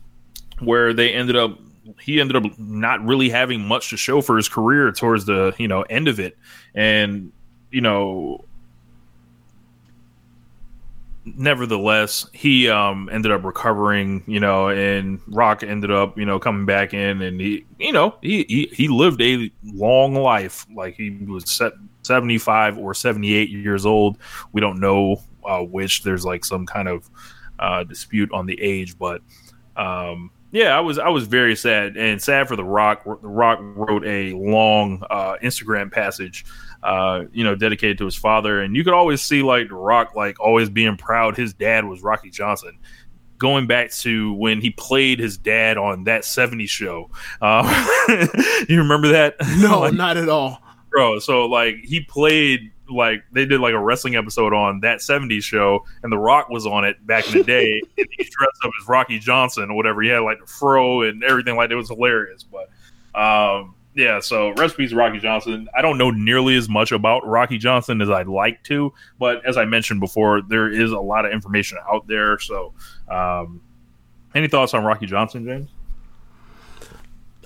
where they ended up he ended up not really having much to show for his career towards the you know end of it, and you know nevertheless he um ended up recovering you know and rock ended up you know coming back in and he you know he he, he lived a long life. Like he was set 75 or 78 years old we don't know uh, which there's like some kind of uh, dispute on the age but um yeah i was i was very sad and sad for the rock the rock wrote a long uh instagram passage uh, you know, dedicated to his father. And you could always see like The Rock, like always being proud. His dad was Rocky Johnson. Going back to when he played his dad on that 70s show. Uh, *laughs* you remember that? No, *laughs* Like, not at all. Bro. So like he played like they did like a wrestling episode on that 70s show and The Rock was on it back in the day *laughs* and he dressed up as Rocky Johnson or whatever. He had like the fro and everything like that. It was hilarious. But um yeah, so recipes Rocky Johnson. I don't know nearly as much about Rocky Johnson as I'd like to, but as I mentioned before, there is a lot of information out there. So um any thoughts on Rocky Johnson, James?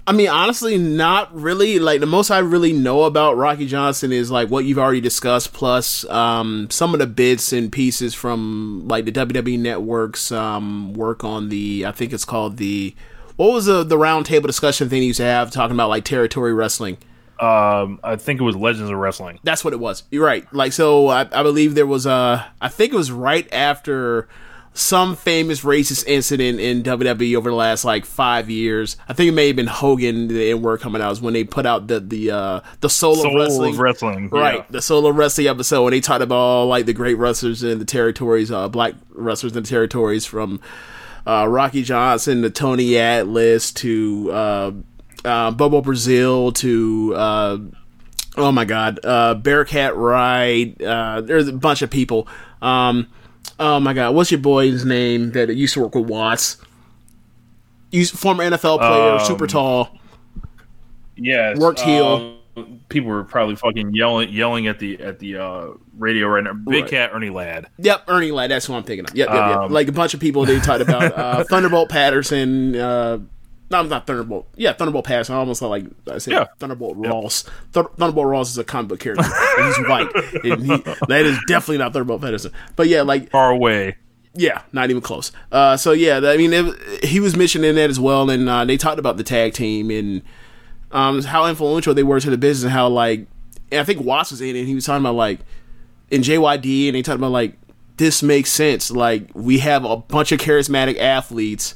I mean, honestly, not really. Like the most I really know about Rocky Johnson is like what you've already discussed, plus um, some of the bits and pieces from like the WWE Network's um, work on the. I think it's called the. What was the the round table discussion thing you used to have talking about like territory wrestling? Um I think it was Legends of Wrestling. That's what it was. You're right. Like so, I, I believe there was a. I think it was right after some famous racist incident in WWE over the last like five years. I think it may have been Hogan the N word coming out is when they put out the the uh, the solo Soul wrestling, wrestling, right? yeah. The solo wrestling episode when they talked about all like the great wrestlers in the territories, uh, black wrestlers in the territories from uh, Rocky Johnson to Tony Atlas to uh, uh, Bobo Brazil to uh, oh my god, uh, Bearcat Wright. Uh, there's a bunch of people. Um, oh my god, what's your boy's name that used to work with Watts? He's former NFL player, Um, super tall. Yes, Worked heel. um, people were probably fucking yelling, yelling at the at the uh, radio right now. Big Right. Cat Ernie Ladd. Yep, Ernie Ladd. That's who I'm thinking of. Yep, yep, yep. Um, Like a bunch of people they talked about uh, *laughs* Thunderbolt Patterson. Uh, no, I'm not Thunderbolt. Yeah, Thunderbolt Pass. I almost thought like I said Yeah. Thunderbolt Ross. Th- Thunderbolt Ross is a comic book character. he's white. *laughs* And he, that is definitely not Thunderbolt Patterson. But yeah, like Far away. yeah, not even close. Uh, so yeah, I mean, it, he was mentioned in that as well, and uh, they talked about the tag team and um, how influential they were to the business, and how like, and I think Watts was in it. And he was talking about like in JYD, and they talked about like this makes sense. Like we have a bunch of charismatic athletes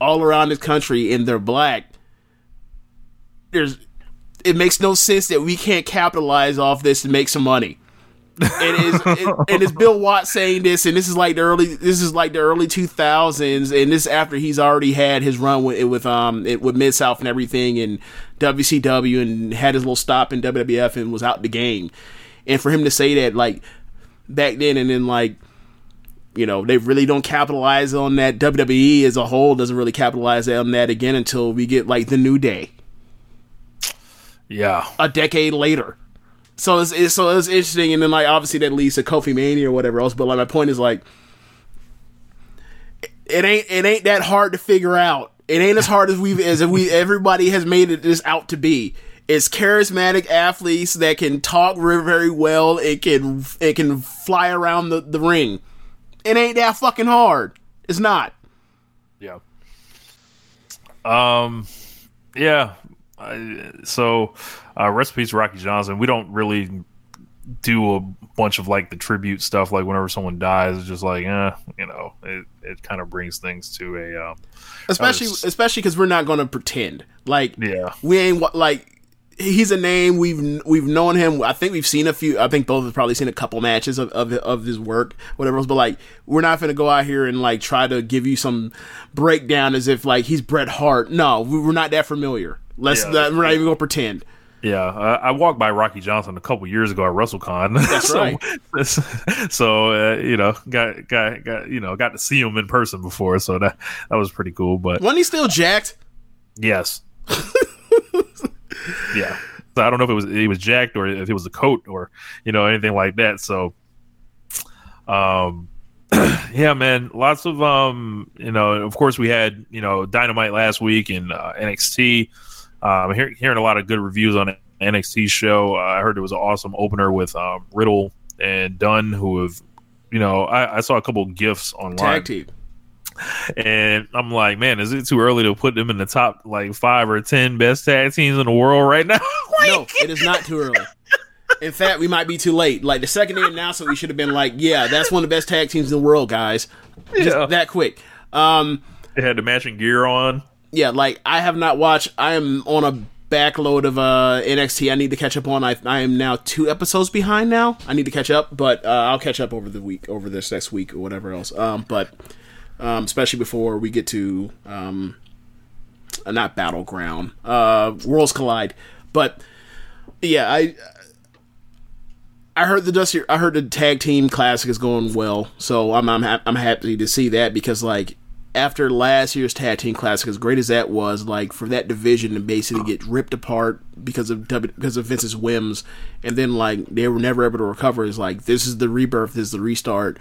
all around this country, and they're black. There's, it makes no sense that we can't capitalize off this and make some money and is it, and it's Bill Watts saying this, and this is like the early this is like the early two thousands, and this after he's already had his run with with um it, with Mid South and everything, and WCW, and had his little stop in WWF, and was out the game, and for him to say that like back then, and then like you know they really don't capitalize on that. WWE as a whole doesn't really capitalize on that again until we get like the New Day Yeah, a decade later. So it's, it's so it's interesting, and then like obviously that leads to Kofi Mania or whatever else. But like my point is like, it- ain't it ain't that hard to figure out. It ain't as hard as we've as we everybody has made it this out to be. It's charismatic athletes that can talk very very well. It can it can fly around the, the ring. It ain't that fucking hard. It's not. yeah. Um, yeah. I, so, uh, recipes Rocky Johnson. We don't really do a bunch of like the tribute stuff. Like whenever someone dies, it's just like, eh, you know, it, it kind of brings things to a um, especially especially because we're not going to pretend like Yeah. we ain't like he's a name we've we've known him i think we've seen a few i think both of us probably seen a couple matches of, of, of his work whatever else but like we're not gonna go out here and like try to give you some breakdown as if like he's bret hart no we- we're not that familiar let's Yeah. not, we're not even gonna pretend Yeah, uh, I walked by Rocky Johnson a couple years ago at WrestleCon. *laughs* That's so, right. *laughs* So uh, you know, got got got you know, got to see him in person before, so that that was pretty cool. But wasn't he still jacked yes, *laughs* yeah. So I don't know if it was he was jacked or if it was a coat or you know anything like that. So, um, *clears throat* yeah, man, lots of um, you know, of course we had you know Dynamite last week and uh, NXT. I'm hear- hearing a lot of good reviews on NXT show. I heard it was an awesome opener with um, Riddle and Dunne, who have, you know, I, I saw a couple gifs online, tag team *laughs* and I'm like, man, is it too early to put them in the top like five or ten best tag teams in the world right now? *laughs* no it is not too early in fact we might be too late like the second they announced it we should have been like yeah that's one of the best tag teams in the world guys just Yeah. that quick um they had the matching gear on. yeah, like I have not watched. I am on a backload of uh, NXT. I need to catch up on. I, I am now two episodes behind. Now I need to catch up, but uh, I'll catch up over the week, over this next week or whatever else. Um, but um, especially before we get to um, uh, not battleground, uh, worlds collide. But yeah, I. I heard the Dusty. I heard the tag team classic is going well, so I'm I'm, hap- I'm happy to see that because like after last year's tag team classic, as great as that was, like for that division to basically get ripped apart because of w, because of Vince's whims, and then like they were never able to recover. Is like this is the rebirth, this is the restart.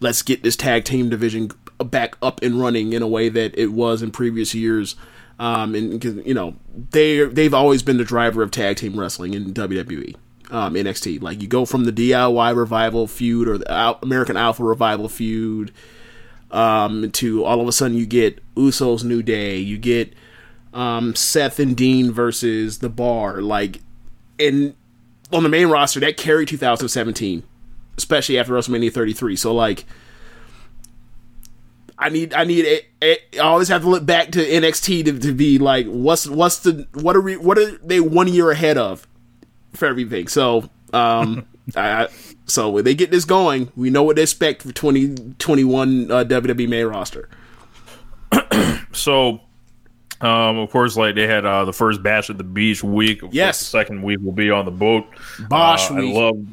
Let's get this tag team division back up and running in a way that it was in previous years. Um, and you know they they've always been the driver of tag team wrestling in WWE um, NXT. Like you go from the DIY revival feud or the Al- American Alpha revival feud um, to all of a sudden you get Usos New Day, you get um, Seth and Dean versus the Bar. Like, and on the main roster that carried 2017, especially after WrestleMania 33. So like, I need I need it, it, I always have to look back to NXT to, to be like what's what's the what are we what are they one year ahead of for everything. So um *laughs* I, I so when they get this going, we know what they expect for 2021 uh, WWE main roster. *clears throat* So, um, of course, like they had uh, the first bash at the beach week. Of Yes. course, the second week will be on the boat. Bosh Uh, week. I loved,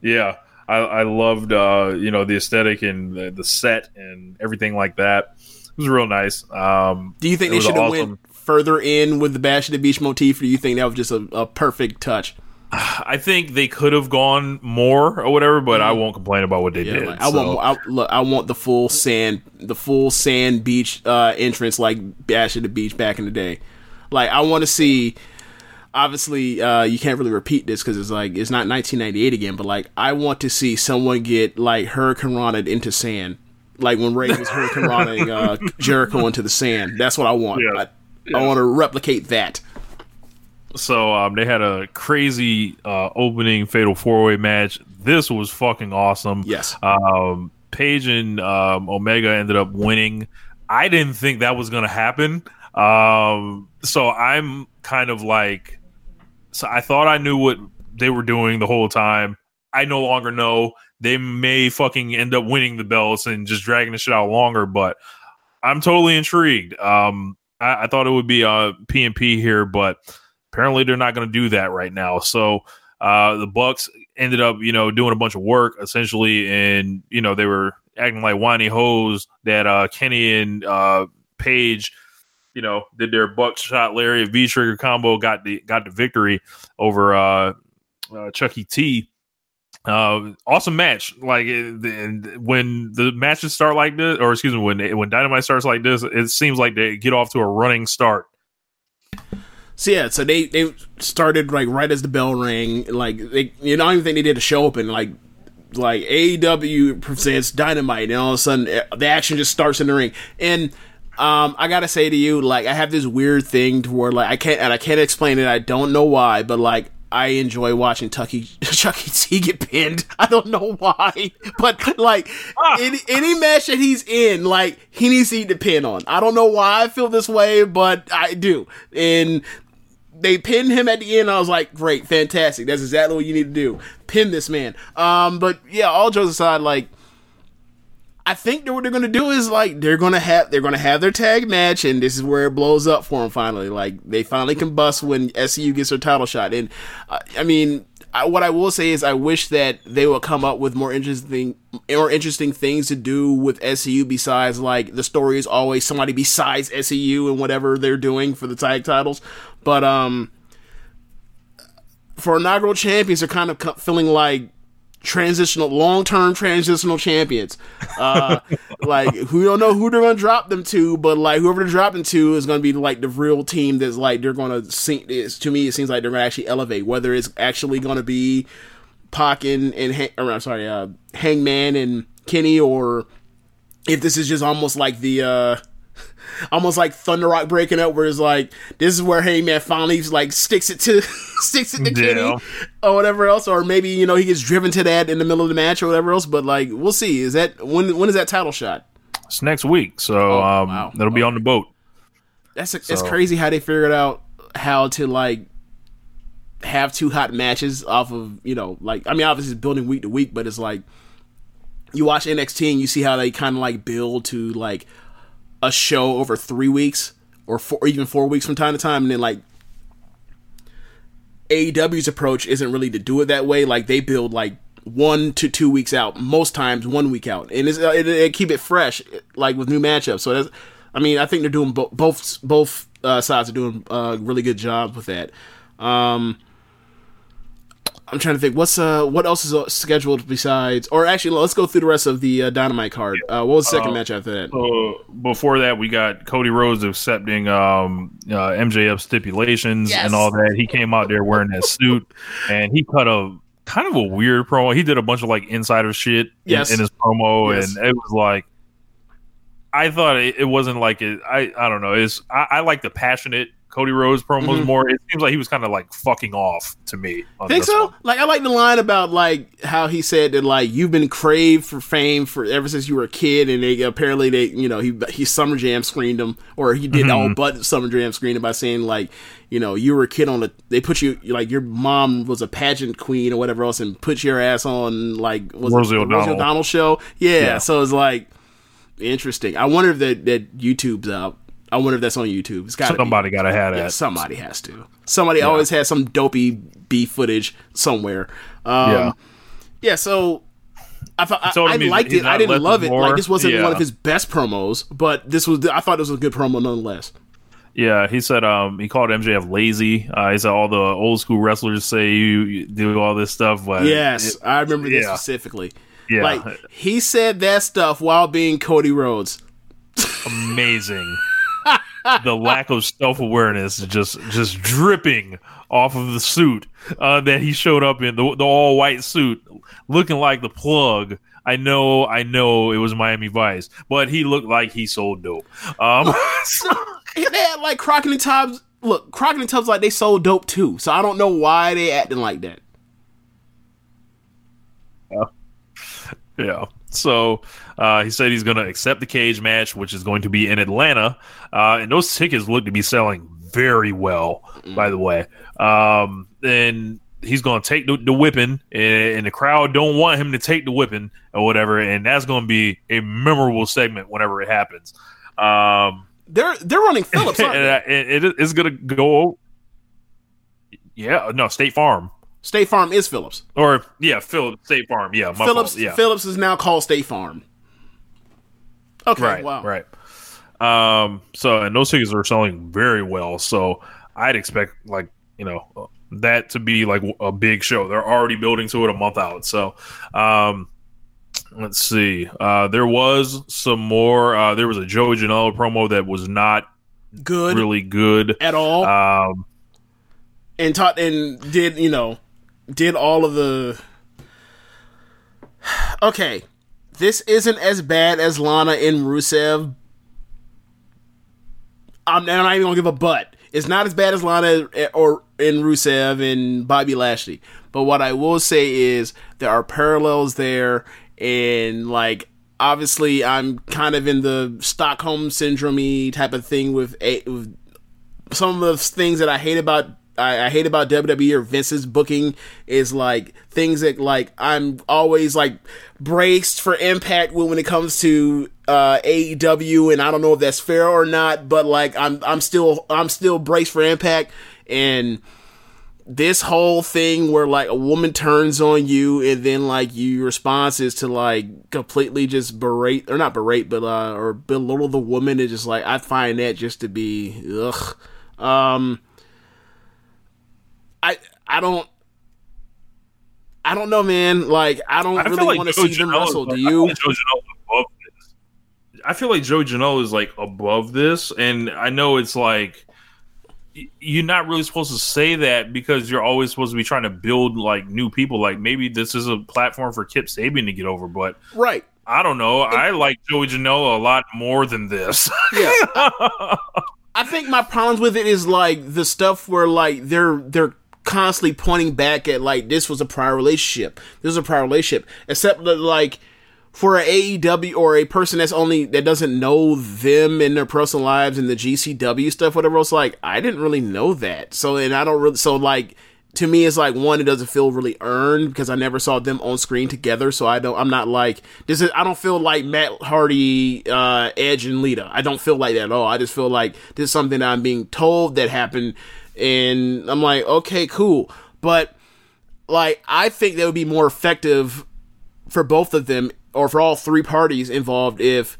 yeah, I, I loved, uh, you know, the aesthetic and the, the set and everything like that. It was real nice. Um, Do you think they should have awesome. went further in with the Bash of the Beach motif, or do you think that was just a, a perfect touch? *sighs* I think they could have gone more or whatever, but I won't complain about what they. Yeah, did. like, I so- want I, look, I want the full sand, the full sand beach uh, entrance like Bash at the Beach back in the day. Like I want to see. Obviously, uh, you can't really repeat this because it's like it's not 1998 again. But like, I want to see someone get like hurricanrana into sand, like when Rey was Hurricane *laughs* uh, Jericho into the sand. That's what I want. Yeah. I, I want to replicate that. So um, they had a crazy uh, opening fatal four way match. This was fucking awesome. Yes. Um, Page and um, Omega ended up winning. I didn't think that was going to happen. Um, so I'm kind of like, so I thought I knew what they were doing the whole time. I no longer know. They may fucking end up winning the belts and just dragging the shit out longer, but I'm totally intrigued. Um, I, I thought it would be a PNP here, but apparently they're not going to do that right now. So uh, the Bucks ended up, you know, doing a bunch of work essentially, and you know they were acting like whiny hoes that uh, Kenny and uh, Page, you know, did their Buckshot Lariat V trigger combo, got the got the victory over uh, uh, Chucky T. Uh, awesome match. Like when the matches start like this, or excuse me, when when Dynamite starts like this, it seems like they get off to a running start. So yeah, so they they started like right as the bell rang. Like they, you don't even think they did a show open. Like like AEW presents Dynamite, and all of a sudden eh, the action just starts in the ring. And um, I gotta say to you, like I have this weird thing to where like I can't and I can't explain it. I don't know why, but like I enjoy watching Chucky *laughs* Chucky T get pinned. *laughs* I don't know why, *laughs* but like any any match that he's in, like he needs to eat the pin on. I don't know why I feel this way, but I do. And they pinned him at the end. I was like, great, fantastic. That's exactly what you need to do. Pin this man. Um, but yeah, all jokes aside, like, I think that what they're gonna do is like they're gonna have they're gonna have their tag match, and this is where it blows up for them finally. Like they finally combust when SCU gets their title shot. And uh, I mean, I, what I will say is I wish that they would come up with more interesting more interesting things to do with SCU besides like the story is always somebody besides SCU and whatever they're doing for the tag titles. But um, for inaugural champions, they're kind of feeling like transitional, long term transitional champions. Uh, *laughs* like we don't know who they're gonna drop them to, but like whoever they drop them to is gonna be like the real team that's like they're gonna see. Is to me, it seems like they're gonna actually elevate. Whether it's actually gonna be Pac and, and Han- or, I'm sorry, uh, Hangman and Kenny, or if this is just almost like the. uh almost like Thunder Rock breaking up, where it's like this is where Hangman finally like sticks it to *laughs* sticks it to Kenny Yeah. or whatever else, or maybe you know he gets driven to that in the middle of the match or whatever else. But like we'll see. Is that when when is that title shot? It's next week, so Oh, um, wow. that'll be on the boat. That's it's So- crazy how they figured out how to like have two hot matches off of you know like I mean obviously it's building week to week, but it's like you watch NXT and you see how they kind of like build to like a show over three weeks or four, even four weeks from time to time, and then like AEW's approach isn't really to do it that way. Like they build like one to two weeks out, most times one week out, and it's, uh, it, it keep it fresh, like with new matchups. So that's, I mean, I think they're doing bo- both both uh, sides are doing uh, really good jobs with that. Um, I'm trying to think what's uh what else is uh, scheduled besides, or actually let's go through the rest of the uh, Dynamite card. Uh, what was the second Uh, match after that? Uh, before that, we got Cody Rhodes accepting um, uh, MJF stipulations Yes. and all that. He came out there wearing that suit, *laughs* and he cut a kind of a weird promo. He did a bunch of like insider shit in- Yes. in, his promo, Yes. and it was like. I thought it, it wasn't like it. I I don't know. It's I, I like the passionate Cody Rhodes promos Mhm. more. It seems like he was kind of like fucking off to me. On Think so? one. Like I like the line about like how he said that like you've been craved for fame for ever since you were a kid, and they apparently they you know he he Summer Jam screened him, or he did all Mhm. but Summer Jam screened him by saying like you know you were a kid on a they put you like your mom was a pageant queen or whatever else and put your ass on like was Rosie it the O'Donnell. Rosie O'Donnell show? Yeah, Yeah. so it's like interesting. I wonder if that that YouTube's out. I wonder if that's on YouTube. It's got Somebody gotta have yeah, that. somebody has to. Somebody always has some dopey B footage somewhere. Um, Yeah. yeah. So I thought I, I liked it. I didn't love it. more. Like this wasn't Yeah. one of his best promos, but this was. I thought this was a good promo nonetheless. Yeah, he said um he called MJF lazy. Uh, he said all the old school wrestlers say you, you do all this stuff, but yes, it- I remember this yeah. specifically. Yeah. Like he said that stuff while being Cody Rhodes. amazing. The lack of self awareness just just dripping off of the suit uh, that he showed up in the, the all white suit, looking like the plug. I know, I know, it was Miami Vice, but he looked like he sold dope. Um, *laughs* They had like Crockett and Tubbs. Look, Crockett and Tubbs like they sold dope too. So I don't know why they acting like that. Yeah. Yeah. So uh, he said he's going to accept the cage match, which is going to be in Atlanta, uh, and those tickets look to be selling very well. By the way, um, and he's going to take the, the whipping, and, and the crowd don't want him to take the whipping or whatever, and that's going to be a memorable segment whenever it happens. Um, They're they're running *laughs* Phillips. and, they? uh, it, it is going to go. Yeah, no, State Farm. State Farm is Phillips. Or yeah, Phillips State Farm. Yeah, Phillips fault. Yeah, Phillips is now called State Farm. Okay, right, wow. right. Um, so and those tickets are selling very well. So I'd expect like you know that to be like a big show. They're already building to it a month out. So, um, let's see. Uh, there was some more. Uh, there was a Joey Janela promo that was not Good really good at all. Um, and taught and did you know did all of the *sighs* okay this isn't as bad as lana and rusev. I'm, I'm not even gonna give a but it's not as bad as lana or in rusev and bobby lashley. But what i will say is there are parallels there and like obviously i'm kind of in the stockholm syndrome type of thing with, a, with some of the things that I hate about I, I hate about WWE or Vince's booking is like things that like I'm always like braced for impact when, when it comes to uh AEW and I don't know if that's fair or not, but like I'm I'm still I'm still braced for impact and this whole thing where like a woman turns on you and then like your response is to like completely just berate or not berate but uh or belittle the woman is just like I find that just to be ugh. Um I I don't I don't know man like I don't I really like want to see them wrestle. like- Do I feel you? like Joe Janela is above this. I feel like Joe Janela is like above this, and I know it's like you're not really supposed to say that because you're always supposed to be trying to build like new people. Like maybe this is a platform for Kip Sabian to get over, but Right. I don't know. I like Joey Janela a lot more than this. Yeah. *laughs* I think my problems with it is like the stuff where like they're they're constantly pointing back at like this was a prior relationship. This was a prior relationship. Except that like for a AEW or a person that's only that doesn't know them in their personal lives and the GCW stuff, whatever else, like I didn't really know that. So and I don't really so like to me it's like one it doesn't feel really earned because I never saw them on screen together. So I don't I'm not like this is I don't feel like Matt Hardy, uh, Edge and Lita. I don't feel like that at all. I just feel like this is something I'm being told that happened and I'm like, okay, cool. But like I think that would be more effective for both of them or for all three parties involved if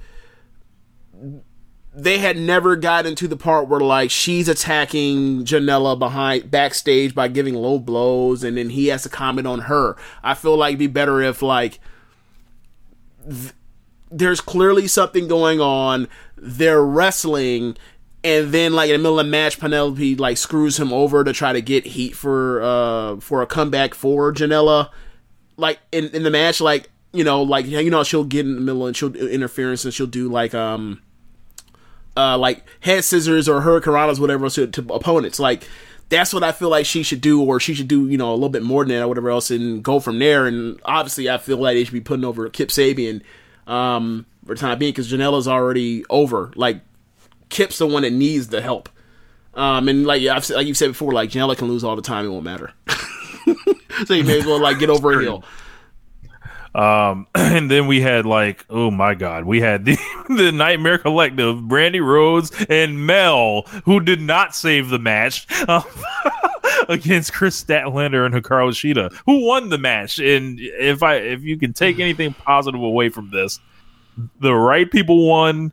they had never gotten to the part where like she's attacking Janela behind backstage by giving low blows and then he has to comment on her. I feel like it'd be better if like th- there's clearly something going on. They're wrestling and then like in the middle of the match Penelope like screws him over to try to get heat for uh for a comeback for Janela like in, in the match, like you know, like you know, she'll get in the middle and she'll do interference and she'll do like um uh, like head scissors or hurricanranas, whatever, to, to opponents. Like that's what I feel like she should do, or she should do, you know, a little bit more than that, or whatever else, and go from there. And obviously, I feel like they should be putting over Kip Sabian um, for the time being because Janela's already over. Like Kip's the one that needs the help. Um, and like I've, like you said before, like Janela can lose all the time; it won't matter. *laughs* so you may as well like get over a hill. Um, *clears throat* and then we had like, oh my god, we had the, *laughs* the Nightmare Collective, Brandi Rhodes and Mel, who did not save the match um, *laughs* against Kris Statlander and Hikaru Shida, who won the match. And if I if you can take anything positive away from this, the right people won.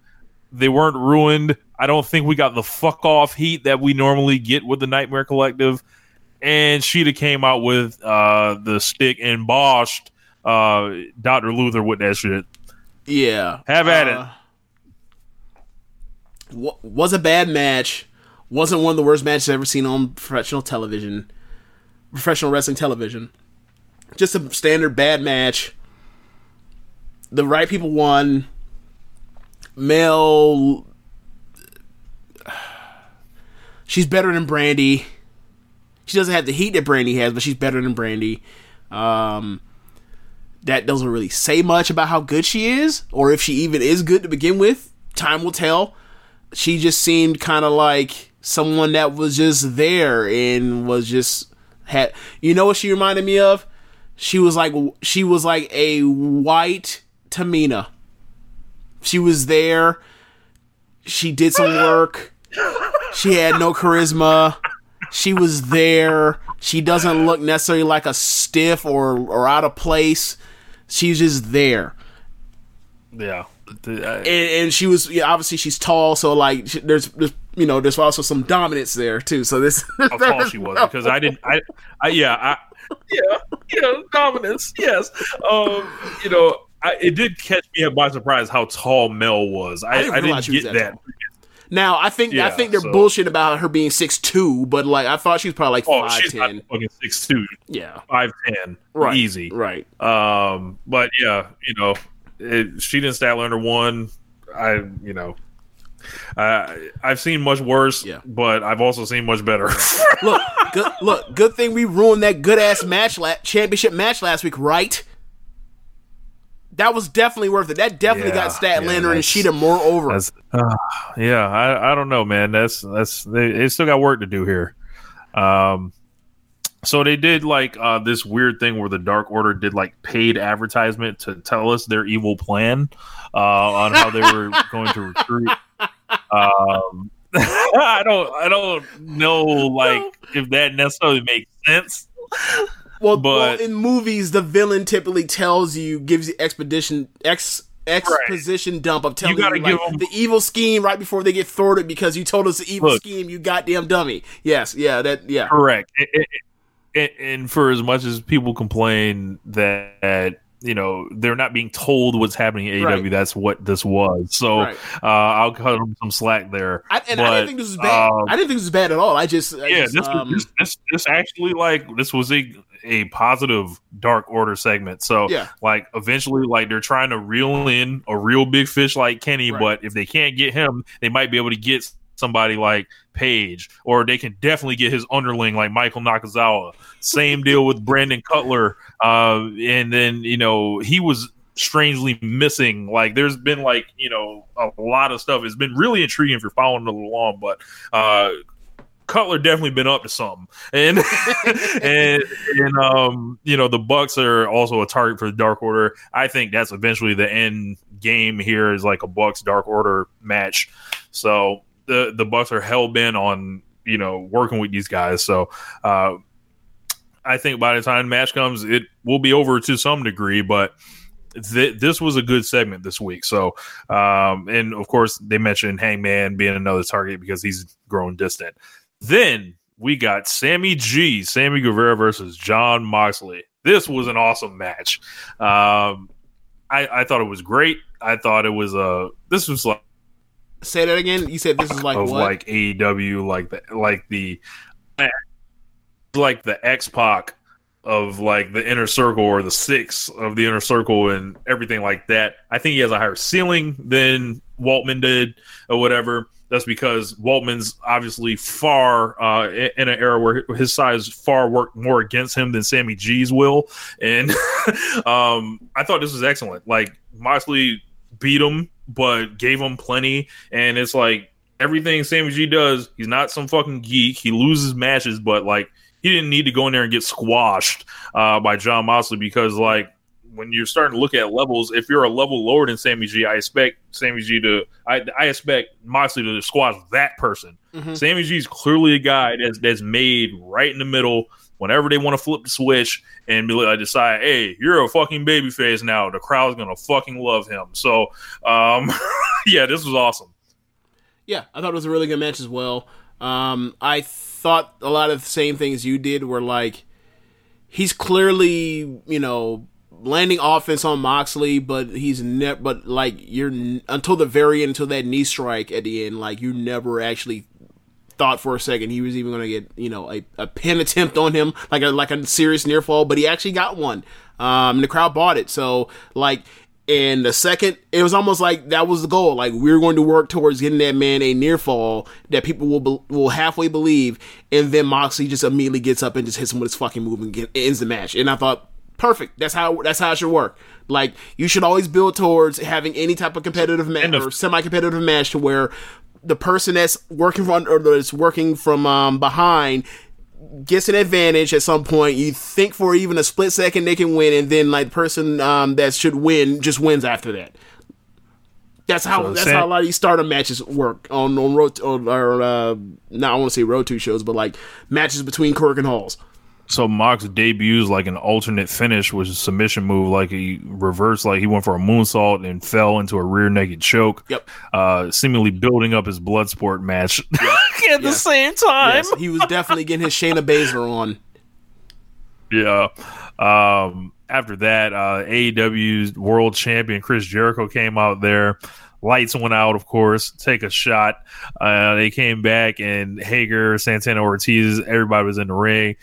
They weren't ruined. I don't think we got the fuck off heat that we normally get with the Nightmare Collective. And Shida came out with uh, the stick and boshed uh, Dr. Luther with that shit. Yeah, Have at uh, wa- was a bad match. Wasn't one of the worst matches I've ever seen on professional television, professional wrestling television. Just a standard bad match. The right people won. Mel, she's better than Brandi. She doesn't have the heat that Brandi has, but she's better than Brandi. Um, that doesn't really say much about how good she is, or if she even is good to begin with. Time will tell. She just seemed kind of like someone that was just there and was just had. You know what she reminded me of? She was like she was like a white Tamina. She was there. She did some work. She had no charisma. She was there. She doesn't look necessarily like a stiff or or out of place. She's just there. Yeah. And, and she was yeah, obviously she's tall, so like she- there's, there's you know there's also some dominance there too. So this *laughs* how tall she was because I didn't. I, I yeah, I, yeah, yeah, dominance. Yes, um, you know, I, it did catch me by surprise how tall Mel was. I, I didn't didn't, realize was get that that. Now I think I think they're so- bullshit about her being six two, but like I thought she was probably like Oh, five she's not ten. fucking six two, Yeah, five ten, right, easy. right. Um, but yeah, you know, it, she didn't Statlander one. I, you know, uh, I've seen much worse, Yeah. but I've also seen much better. Look, good look, good thing we ruined that good ass match, la- championship match last week, right? That was definitely worth it. That definitely Yeah, got Statlander yeah, and Shida more over. Uh, yeah, I, I don't know, man. That's that's they, they still got work to do here. Um, so they did like uh, this weird thing where the Dark Order did like paid advertisement to tell us their evil plan uh, on how they were *laughs* going to recruit. Um, *laughs* I don't I don't know like if that necessarily makes sense. Well, But- well, in movies, the villain typically tells you, gives you expedition ex exposition dump of telling you, gotta like, give 'em- the evil scheme right before they get thwarted because you told us the evil Look. scheme, you goddamn dummy. Yes, yeah, that yeah. Correct. And, and- and for as much as people complain that you know they're not being told what's happening at AEW, Right. that's what this was. So Right. uh, I'll cut them some slack there. I, and I didn't think this was bad. um, I didn't think this was bad at all. I just, I yeah, just, this, um, this this this actually like this was a a positive Dark Order segment. So Yeah. like eventually, like they're trying to reel in a real big fish like Kenny, Right. but if they can't get him, they might be able to get somebody like Page, or they can definitely get his underling like Michael Nakazawa. Same deal with Brandon Cutler, uh, and then you know he was strangely missing. Like there's been like you know a lot of stuff. It's been really intriguing if you're following along, but. uh Cutler definitely been up to something, and *laughs* and and um, you know the Bucks are also a target for the Dark Order. I think that's eventually the end game here is like a Bucks Dark Order match. So the the Bucks are hell bent on you know working with these guys. So uh, I think by the time the match comes, it will be over to some degree, but. Th- this was a good segment this week. So, um, and of course, they mentioned Hangman being another target because he's grown distant. Then we got Sammy G, Sammy Guevara versus Jon Moxley. This was an awesome match. Um, I, I thought it was great. I thought it was a. This was like say that again. You said this is like of what? like AEW, like the like the like the X Pac of like the inner circle or the six of the inner circle and everything like that. I think he has a higher ceiling than Waltman did or whatever. that's because Waltman's obviously far uh, in an era where his size far worked more against him than Sammy G's will, and *laughs* um, I thought this was excellent. Like Moxley beat him, but gave him plenty, and it's like everything Sammy G does. He's not some fucking geek. He loses matches, but like he didn't need to go in there and get squashed uh, by Jon Moxley because like when you're starting to look at levels, if you're a level lower than Sammy G, I expect Sammy G to I, I expect Moxley to squash that person. Mhm. Sammy G is clearly a guy that's that's made right in the middle. Whenever they want to flip the switch and decide, hey, you're a fucking babyface now, the crowd's gonna fucking love him. So, um, *laughs* yeah, this was awesome. Yeah, I thought it was a really good match as well. Um, I thought a lot of the same things you did were like he's clearly you know landing offense on Moxley, but he's never. But like you're until the very end, until that knee strike at the end, like you never actually thought for a second he was even going to get you know a, a pin attempt on him like a like a serious near fall but he actually got one. Um and the crowd bought it. So like in the second it was almost like that was the goal. Like we are going to work towards getting that man a near fall that people will be, will halfway believe and then Moxley just immediately gets up and just hits him with his fucking move and get, ends the match. And I thought perfect. That's how that's how it should work. Like you should always build towards having any type of competitive match or semi-competitive match to where the person that's working from or that's working from um, behind gets an advantage at some point. You think for even a split second they can win, and then like the person um, that should win just wins after that. That's how So that's how a lot of these stardom matches work on on road or uh, not I want to say road two shows, but like matches between Korakuen Halls. So Mox debuts like an alternate finish, which is a submission move, like he reversed, like he went for a moonsault and fell into a rear naked choke. Yep. Uh, seemingly building up his blood sport match *laughs* at the same time. Yes, he was definitely getting his Shayna Baszler on. Yeah. Um, after that, uh, AEW's world champion Chris Jericho came out there. Lights went out, of course. Take a shot. Uh, they came back, and Hager, Santana Ortiz, everybody was in the ring.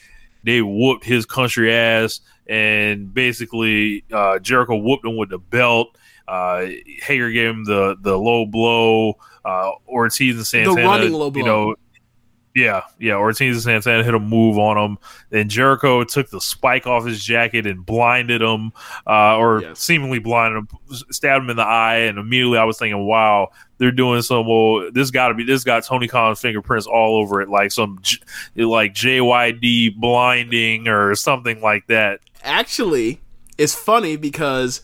They whooped his country ass, and basically, uh, Jericho whooped him with the belt. Uh, Hager gave him the the low blow. Uh, Ortiz and Santana, the running low blow. you know, yeah, yeah. Ortiz and Santana hit a move on him. Then Jericho took the spike off his jacket and blinded him, uh, or Yes. seemingly blinded him, stabbed him in the eye. And immediately I was thinking, wow, they're doing some. Well, this got to be this got Tony Khan's fingerprints all over it, like some J- like JYD blinding or something like that. actually it's funny because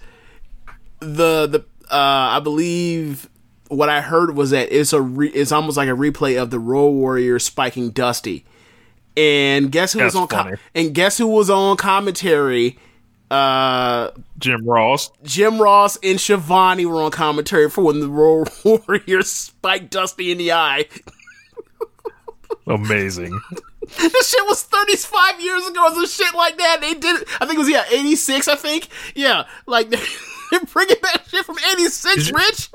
the the uh I believe what I heard was that it's a re- it's almost like a replay of the Road Warrior spiking Dusty. And guess who was on com- and guess who was on commentary? Uh Jim Ross. Jim Ross and Schiavone were on commentary for when the Road *laughs* Warrior spiked Dusty in the eye. Amazing. *laughs* this shit was 35 years ago or some shit like that. They did it. I think it was, yeah, 86, I think. Yeah, like, *laughs* they're bringing that shit from 86, Did you- Rich.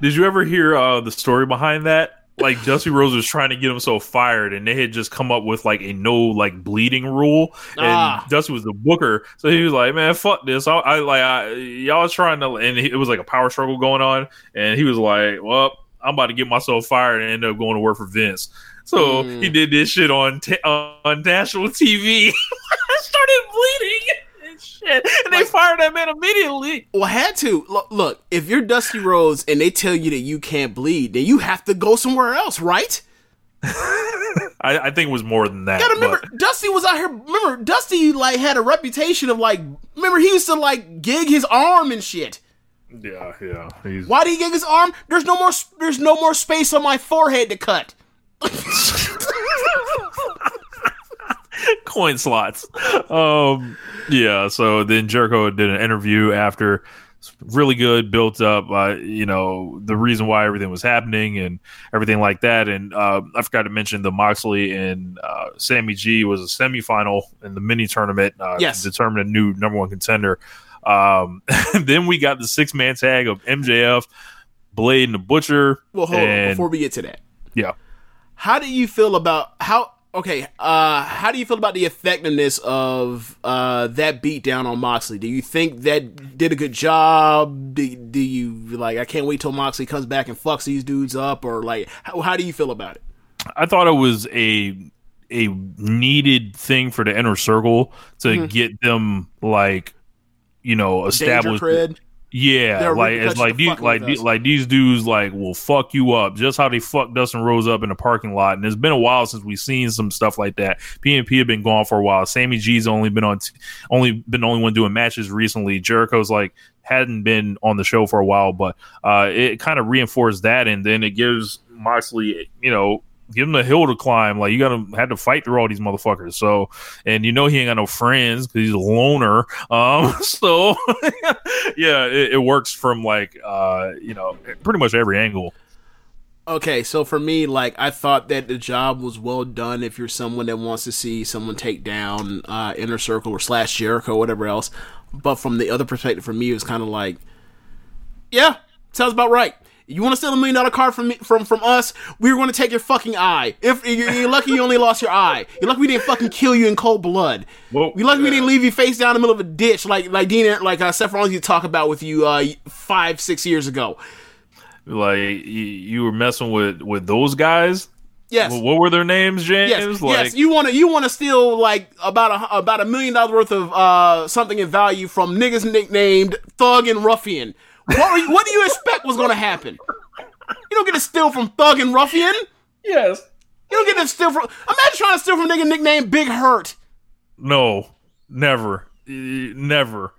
Did you ever hear uh, the story behind that? Like Dusty Rhodes was trying to get him so fired, and they had just come up with like a no like bleeding rule, and Ah. Dusty was the booker, so he was like, "Man, fuck this! I, I like I, y'all was trying to," and it was like a power struggle going on, and he was like, "Well, I'm about to get myself fired," and end up going to work for Vince. So Mm. he did this shit on t- on national TV. *laughs* started bleeding shit, and they fired that man immediately. Well, had to. Look, look, if you're Dusty Rhodes and they tell you that you can't bleed, then you have to go somewhere else, right? *laughs* I, I think it was more than that. gotta remember, but- Dusty was out here. Remember, Dusty, like, had a reputation of, like, remember, he used to, like, gig his arm and shit. Yeah, yeah. He's Why did he gig his arm? There's no more, there's no more space on my forehead to cut. *laughs* *laughs* *laughs* coin slots. Um, yeah. So then Jericho did an interview after. Really good, built up. Uh, you know the reason why everything was happening and everything like that. And uh, I forgot to mention the Moxley and uh, Sammy G was a semifinal in the mini tournament. Uh, Yes. to determine a new number one contender. Um, *laughs* then we got the six man tag of MJF, Blade, and the Butcher. Well, hold on before we get to that. Yeah. How do you feel about how Okay, uh, how do you feel about the effectiveness of uh, that beatdown on Moxley? Do you think that did a good job? Do, do you like? I can't wait till Moxley comes back and fucks these dudes up, or like, how, how do you feel about it? I thought it was a a needed thing for the inner circle to Mhm. get them like you know established. Yeah, like it's like these like these, like these dudes like will fuck you up just how they fucked Dustin Rhodes up in the parking lot. And it's been a while since we've seen some stuff like that. PNP have been gone for a while. Sammy G's only been on t- only been the only one doing matches recently. Jericho's like hadn't been on the show for a while, but uh, it kind of reinforced that, and then it gives Moxley you know. Give him the hill to climb. Like you gotta had to fight through all these motherfuckers. So, and you know he ain't got no friends because he's a loner. Um, *laughs* so *laughs* yeah, it, it works from like uh, you know, pretty much every angle. Okay, so for me, like I thought that the job was well done. If you're someone that wants to see someone take down uh, Inner Circle or Slash Jericho, whatever else, but from the other perspective, for me, it was kind of like, yeah, sounds about right. You want to steal a million dollar car from me, from from us? We're going to take your fucking eye. If you're, you're lucky, you only lost your eye. You're lucky we didn't fucking kill you in cold blood. Well, You're lucky we didn't leave you face down in the middle of a ditch like like Dean like uh, Seth Rollins to talk about with you uh, five six years ago. Like you, you were messing with with those guys. Yes. What, what were their names, James? Yes, like, yes. You want to you want to steal like about a about a million dollars worth of uh something in value from niggas nicknamed Thug and Ruffian. What were you, what do you expect was going to happen? You don't get to steal from Thug and Ruffian. yes. You don't get to steal from. Imagine trying to steal from a nigga nicknamed Big Hurt. No, never, never.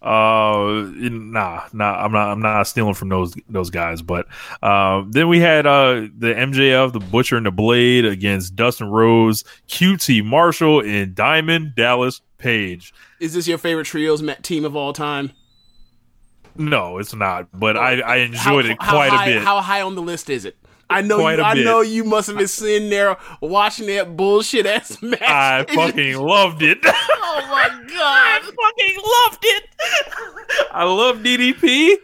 Uh, nah, nah. I'm not. I'm not stealing from those those guys. But uh, then we had uh the MJF, the Butcher, and the Blade against Dustin Rhodes, QT Marshall, and Diamond Dallas Page. Is this your favorite trios met team of all time? No, it's not. But I I enjoyed How- it quite high- a bit. How high on the list is it? I know. Quite You, I know you must have been sitting there watching that bullshit ass *laughs* match. *laughs* *laughs* Oh I fucking loved it. Oh my god! I fucking loved it. I love DDP.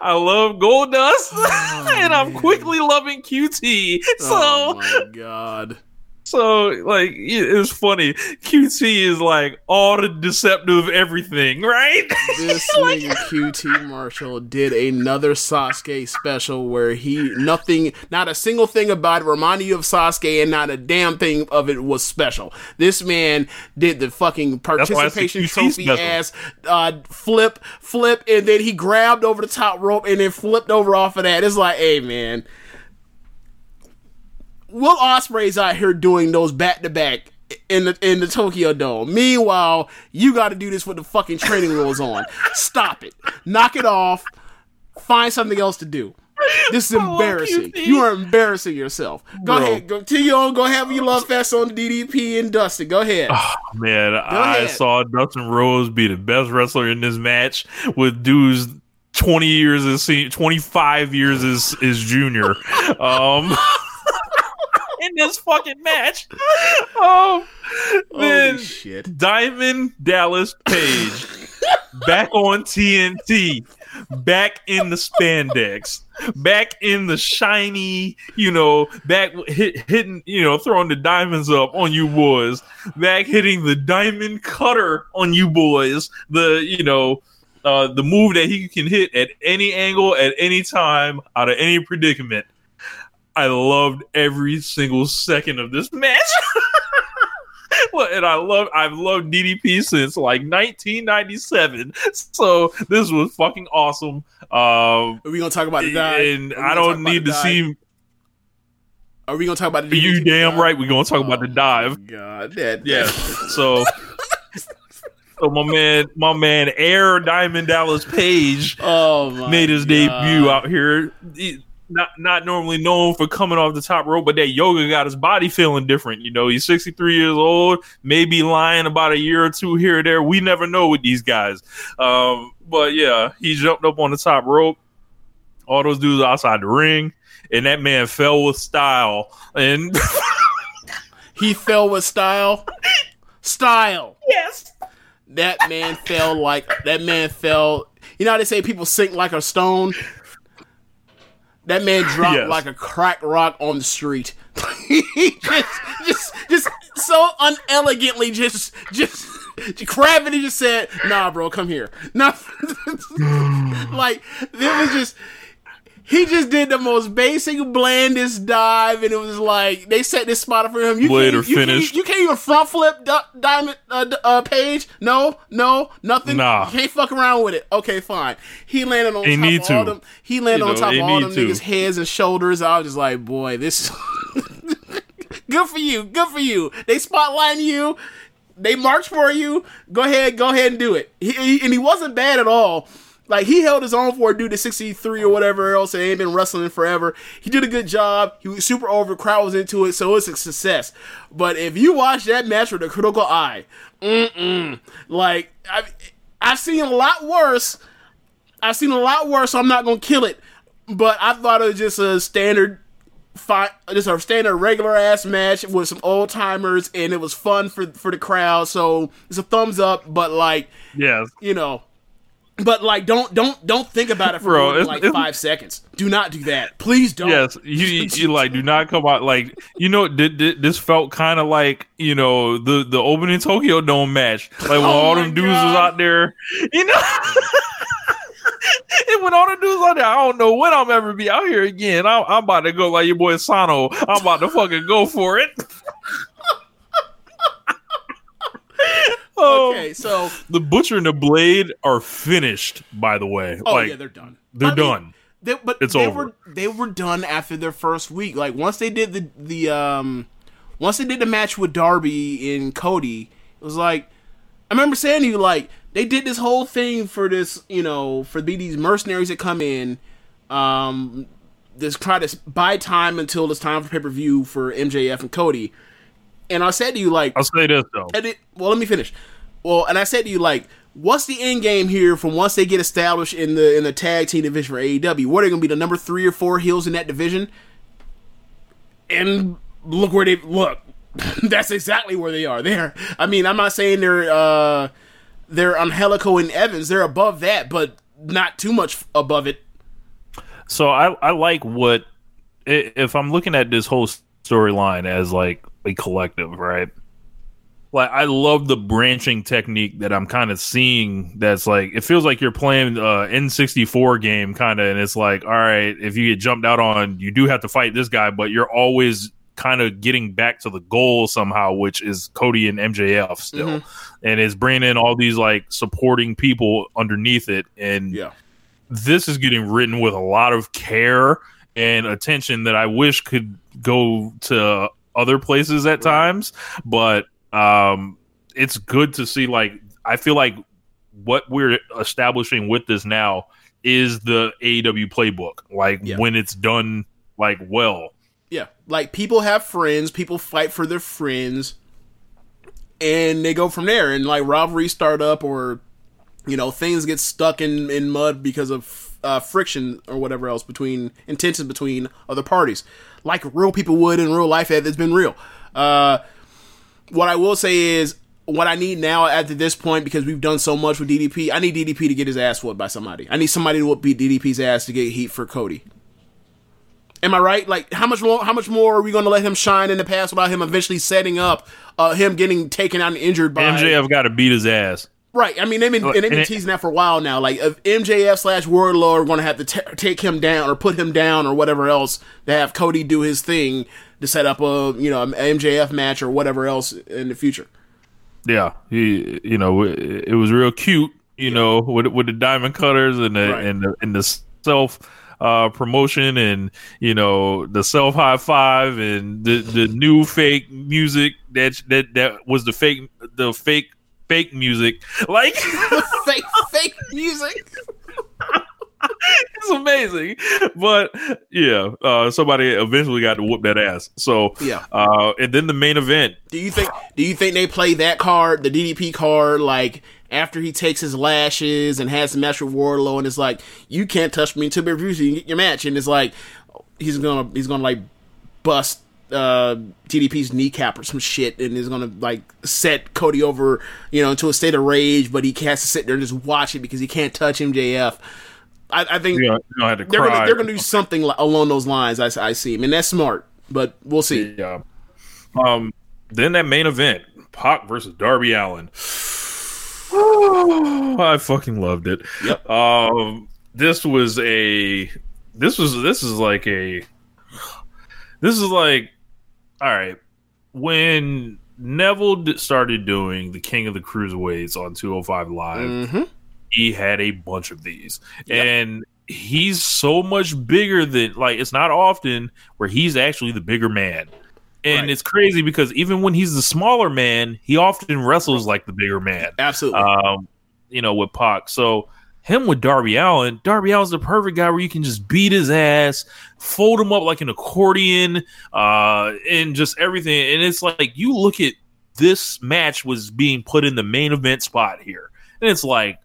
I love Goldust, oh, and I'm quickly loving QT. Oh so, oh my god! So like it- it's funny. QT is like all the deceptive everything, right? *laughs* This nigga QT Marshall did another Sasuke special where he nothing, not a single thing about it reminded you of Sasuke, and not a damn thing of it was special. This man did the fucking why it's the participation trophy special. ass uh, flip, flip, and then he grabbed over the top rope and then flipped over off of that. It's like, hey man. Will Ospreay's out here doing those back to back in the in the Tokyo Dome. Meanwhile, you got to do this with the fucking training wheels on. Stop it. Knock it off. Find something else to do. This is embarrassing. QT. You are embarrassing yourself. Go Bro. ahead. Go to your own. Go have your love fest on DDP and Dustin. Go ahead. Man, I ahead. saw Dustin Rhodes be the best wrestler in this match with dudes. 20 years as se- 25 years as, as junior *laughs* um in this fucking match um *laughs* then Holy shit. Diamond Dallas Page back on TNT, back in the spandex, back in the shiny, you know, back hit, hitting, you know, throwing the diamonds up on you boys, back hitting the diamond cutter on you boys, the, you know, uh, the move that he can hit at any angle, at any time, out of any predicament. I loved every single second of this match. *laughs* And I love I've loved DDP since like 1997. So this was fucking awesome. Um Are we gonna talk about the dive? and I don't need to dive? see Are we gonna talk about the you damn dive? right we're gonna talk about the dive. God, that Yeah. So so my man my man Air Diamond Dallas Page Oh made his God. debut out here. He- not not normally known for coming off the top rope, but that yoga got his body feeling different. You know, he's 63 years old, maybe lying about a year or two here or there. We never know with these guys. Um, but yeah, he jumped up on the top rope. All those dudes outside the ring, and that man fell with style. And *laughs* He fell with style. Style. yes, That man fell like that man fell. You know how they say people sink like a stone. That man *laughs* dropped Yes. like a crack rock on the street. *laughs* he just, just, just so unelegantly, just, just, gravity just said, "Nah, bro, come here." *laughs* Nah, like it was just. He just did the most basic, blandest dive, and it was like they set this spot up for him. You can't, you can't- You can't even front flip di- diamond uh, uh, page. No, no, nothing. Nah. You can't fuck around with it. Okay, fine. He landed on They top need of all them. He landed You on know, top of all them to. niggas' heads and shoulders. I was just like, boy, this. *laughs* good for you. Good for you. They spotlighting you. They march for you. Go ahead. Go ahead and do it. He, he- and he wasn't bad at all. Like he held his own for a dude at 63 or whatever else and ain't been wrestling forever. He did a good job. He was super over. Crowd was into it, so it's a success. But if you watch that match with a critical eye, mm-mm. Like I've, I've seen a lot worse. I've seen a lot worse. So I'm not gonna kill it. But I thought it was just a standard fi- just a standard regular ass match with some old timers, and it was fun for for the crowd. So it's a thumbs up. But like yeah, you know, but like don't don't don't think about it for Bro, more than, it's- like it's- five seconds. Do not do that, please don't. Yes, you, you, like do not come out like you know. Did, did, this felt kind of like you know the the opening Tokyo Dome match, like when *laughs* oh all Oh my them dudes was out there, you know. *laughs* and when all the dudes out there, I don't know when I'm ever be out here again. I'm, I'm about to go like your boy Sano. I'm about to fucking go for it. oh, Okay, so the butcher and the blade are finished. By the way, oh like yeah, they're done. they're I mean, done. They, but It's they over. were they were done after their first week. Like once they did the the um once they did the match with Darby and Cody, it was like I remember saying to you like they did this whole thing for this you know for be these mercenaries that come in, um, just try to buy time until it's time for pay per view for MJF and Cody. And I said to you like I'll say this though. and it, well, let me finish. Well, and I said to you, like, what's the end game here from once they get established in the in the tag team division for AEW? What are they going to be the number three or four heels in that division? And look where they look. *laughs* That's exactly where they are. There. I mean, I'm not saying they're uh they're Angelico and Evans. They're above that, but not too much above it. So I I like what if I'm looking at this whole storyline as like a collective, right? Like I love the branching technique that I'm kind of seeing. That's like it feels like you're playing uh N64 game kind of, and it's like, all right, if you get jumped out on, you do have to fight this guy, but you're always kind of getting back to the goal somehow, which is Cody and MJF still, and it's bringing in all these like supporting people underneath it, and Yeah. this is getting written with a lot of care and attention that I wish could go to other places at times, but um it's good to see like I feel like what we're establishing with this now is the AEW playbook. Like Yeah. when it's done like well. Yeah, like people have friends, people fight for their friends, and they go from there. And like rivalries start up, or you know things get stuck in in mud because of uh, friction or whatever else between intentions between other parties, like real people would in real life. It's been real. Uh, what I will say is. What I need now at this point, because we've done so much with DDP, I need DDP to get his ass whooped by somebody. I need somebody to beat DDP's ass to get heat for Cody. Am I right? Like, how much more? How much more are we going to let him shine in the past without him eventually setting up uh, him getting taken out and injured by MJF got to beat his ass. Right. I mean, they've been, and they've been teasing that for a while now. Like, if MJF slash Wardlow are going to have to t- take him down or put him down or whatever else to have Cody do his thing to set up a you know an MJF match or whatever else in the future. Yeah, he, you know, it, was real cute, you know, with with the diamond cutters and the Right. and the, and the self uh, promotion and you know the self high five and the the new fake music that that that was the fake the fake fake music like *laughs* *laughs* fake fake music. *laughs* it's amazing but yeah uh somebody eventually got to whoop that ass so Yeah. uh and then the main event Do you think? Do you think they play that card, the DDP card, like after he takes his lashes and has the match with Wardlow, and it's like you can't touch me until reviews you can get your match, and it's like he's gonna he's gonna like bust uh DDP's kneecap or some shit, and is gonna like set Cody over, you know, into a state of rage, but he has to sit there and just watch it because he can't touch MJF. I, I think You know, you know, I had to they're gonna they're gonna do something along those lines. I, I see. I mean, that's smart, but we'll see. Yeah. Um. Then that main event, Pac versus Darby Allin. *sighs* I fucking loved it. Yep. Um. This was a. This was. This is like a. This is like. All right. When Neville started doing the King of the Cruiserweights on 205 Live, Mm-hmm. He had a bunch of these. And he's so much bigger than like it's not often where he's actually the bigger man. And Right. it's crazy because even when he's the smaller man, he often wrestles like the bigger man. Absolutely. Um, you know, with Pac. So him with Darby Allin, Darby Allin's the perfect guy where you can just beat his ass, fold him up like an accordion, uh, and just everything. And it's like you look at this match was being put in the main event spot here, and it's like,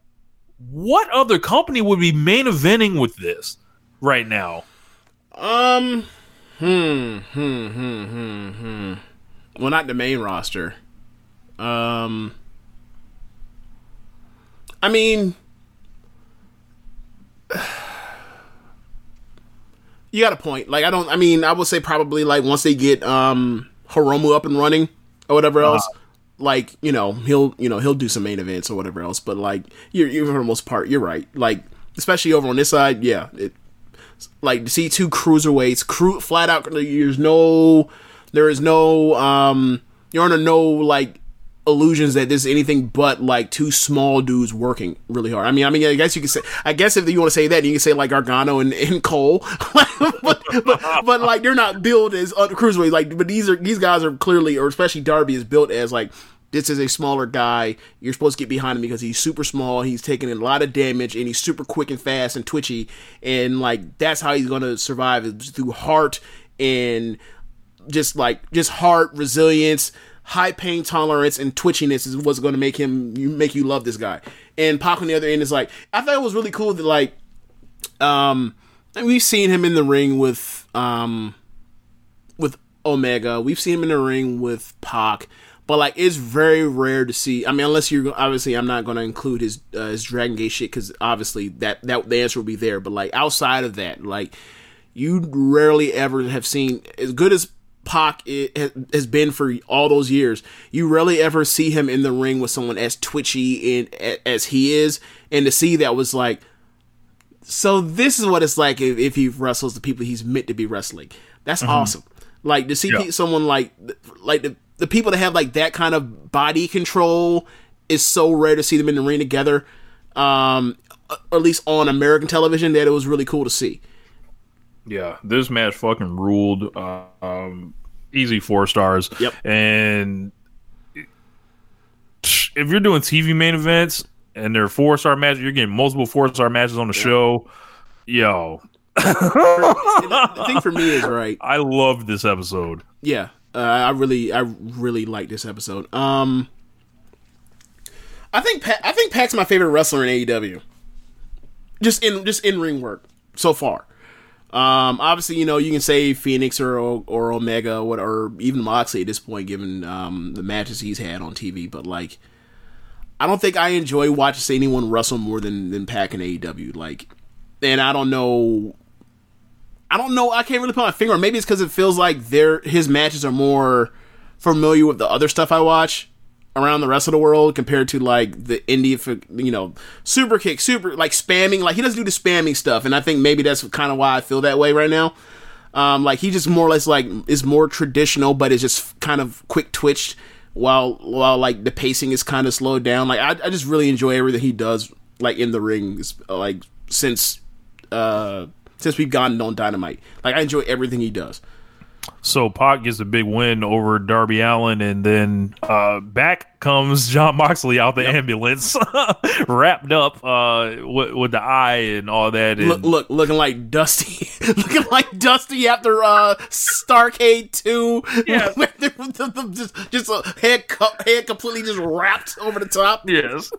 what other company would be main eventing with this right now? Um, hmm, hmm, hmm, hmm, hmm. Well, not the main roster. Um, I mean, *sighs* you got a point. Like, I don't. I mean, I would say probably like once they get um Hiromu up and running or whatever else. Like you know he'll you know he'll do some main events or whatever else, but like you're, you for the most part you're right. Like especially over on this side, yeah, it, like to see two cruiserweights, crew flat out. There's no, there is no, um, you're under no like illusions that this is anything but like two small dudes working really hard. I mean, I mean, I guess you could say, I guess if you want to say that, you can say like Gargano and, and Cole, *laughs* but, but but like they're not built as uh, cruiserweights. Like, but these are these guys are clearly, or especially Darby is built as like. This is a smaller guy. You're supposed to get behind him because he's super small. He's taking a lot of damage and he's super quick and fast and twitchy. And like that's how he's gonna survive is through heart and just like just heart resilience high pain tolerance and twitchiness is what's going to make him you make you love this guy. And Pac on the other end is like i thought it was really cool that like um we've seen him in the ring with um with omega. We've seen him in the ring with Pac. But like it's very rare to see i mean unless you're obviously i'm not going to include his uh, his dragon gate shit because obviously that that the answer will be there. But like outside of that like you rarely ever have seen as good as Pac has been for all those years. You rarely ever see him in the ring with someone as twitchy and as he is, and to see that was like. So this is what it's like if, if he wrestles the people he's meant to be wrestling. That's awesome. Like to see Yeah. someone like like the the people that have like that kind of body control is so rare to see them in the ring together. Um, or at least on American television, that it was really cool to see. Yeah, this match fucking ruled. Uh, um, easy four stars. Yep. And if you're doing TV main events and they're four star matches, you're getting multiple four star matches on the show. Yo, the thing for me is right. *laughs* I love this episode. Yeah, uh, I really, I really like this episode. Um, I think pa- I think Pac's my favorite wrestler in AEW. Just in just in ring work so far. Um, obviously, you know you can say Fenix or or Omega or, what- or even Moxley at this point, given um, the matches he's had on TV. But like, I don't think I enjoy watching anyone wrestle more than than Pac and AEW. Like, and I don't know I don't know. I can't really put my finger on. Maybe it's because it feels like their his matches are more familiar with the other stuff I watch around the rest of the world compared to like the indie, you know, super kick, super like spamming. Like he doesn't do the spamming stuff, and I think maybe that's kind of why I feel that way right now. Um, like he just more or less like is more traditional, but it's just kind of quick twitched. While while like the pacing is kind of slowed down. Like I, I just really enjoy everything he does. Like in the rings like since uh since we've gotten on Dynamite. Like I enjoy everything he does. So Pac gets a big win over Darby Allin, and then uh, back comes Jon Moxley out the ambulance, *laughs* wrapped up uh, with, with the eye and all that. And Look, look, looking like Dusty, *laughs* looking like Dusty after uh Starcade Two. Yeah. *laughs* *laughs* just just a head co- head completely just wrapped over the top. yes,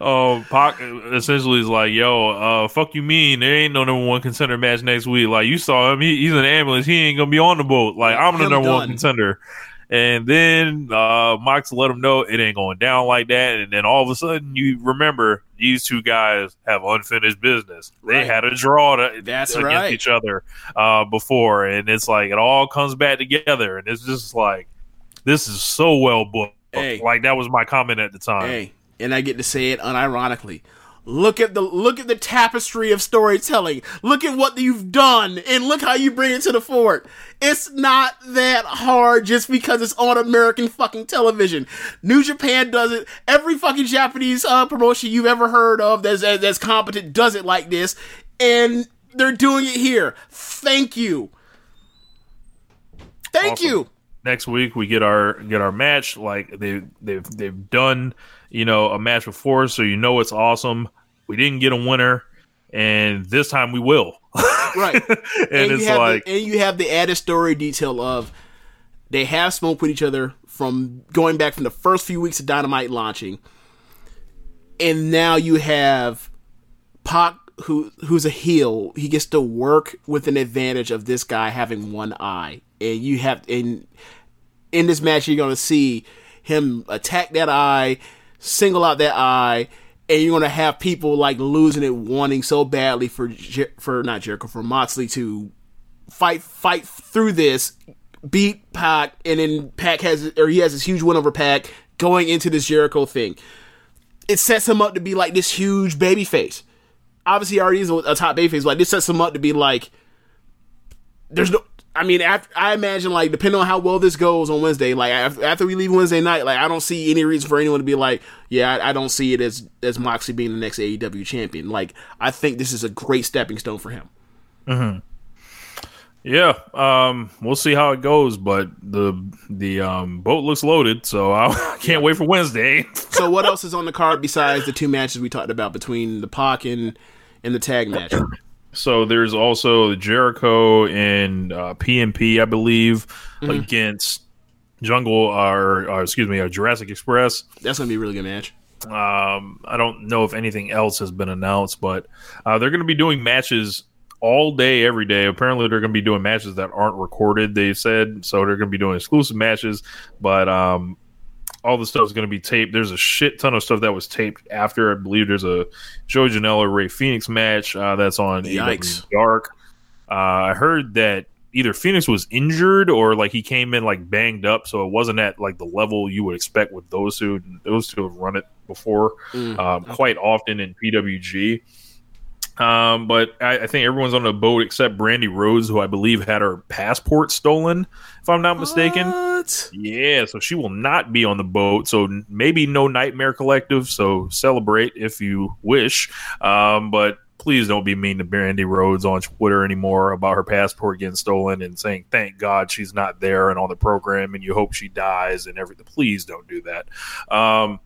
um, Pac essentially is like, "Yo, uh, fuck you, mean there ain't no number one contender match next week. Like you saw him, he, he's the ambulance. He ain't gonna be on the boat. Like I'm the number one contender." And then uh, Mox let him know it ain't going down like that. And then all of a sudden, you remember these two guys have unfinished business. They Right. had a draw to, That's against right. each other uh, before, and it's like it all comes back together, and it's just like this is so well booked. Hey. Like that was my comment at the time. Hey, and I get to say it unironically. Look at the look at the tapestry of storytelling. Look at what you've done, and look how you bring it to the fort. It's not that hard just because it's on American fucking television. New Japan does it. Every fucking Japanese uh, promotion you've ever heard of that's that's competent does it like this, and they're doing it here. Thank you. Thank Awesome. you. next week we get our get our match like they they've they've done you know a match before so you know it's awesome we didn't get a winner and this time we will *laughs* Right. and, you it's like the, and you have the added story detail of they have smoked with each other from going back from the first few weeks of Dynamite launching, and now you have Pac, who who's a heel. He gets to work with an advantage of this guy having one eye, and you have in in this match you're gonna see him attack that eye, single out that eye, and you're gonna have people like losing it, wanting so badly for Jer- for not Jericho for Moxley to fight fight through this, beat Pac, and then Pac has or he has this huge win over Pac going into this Jericho thing. It sets him up to be like this huge baby face. Obviously, already is a, a top baby face. Like this sets him up to be like. There's no. I mean, after, I imagine like depending on how well this goes on Wednesday, like after, we leave Wednesday night, like I don't see any reason for anyone to be like, yeah, I, I don't see it as as Moxley being the next AEW champion. Like I think this is a great stepping stone for him. yeah um we'll see how it goes but the the um boat looks loaded so *laughs* i can't wait for wednesday So what else is on the card besides the two matches we talked about between the Pac and and the tag match? *clears throat* So there's also Jericho and uh, PMP, I believe, Mm-hmm. against Jungle or, or excuse me, uh, Jurassic Express. That's gonna be a really good match. Um, I don't know if anything else has been announced, but uh, they're going to be doing matches all day, every day. Apparently, they're going to be doing matches that aren't recorded. They said so. They're going to be doing exclusive matches, but um, all the stuff is going to be taped. There's a shit ton of stuff that was taped after. I believe there's a Joe Janela Rey Fenix match uh, that's on Yikes. Dark. Uh, I heard that either Fenix was injured or like he came in like banged up, so it wasn't at like the level you would expect with those two. Those two have run it before um, quite often in PWG. Um, but I, I think everyone's on the boat except Brandi Rhodes, who I believe had her passport stolen, if I'm not mistaken. What? Yeah, so she will not be on the boat. So maybe no Nightmare Collective. So celebrate if you wish. Um, but please don't be mean to Brandi Rhodes on Twitter anymore about her passport getting stolen and saying thank God she's not there and on the program and you hope she dies and everything. Please don't do that. Um,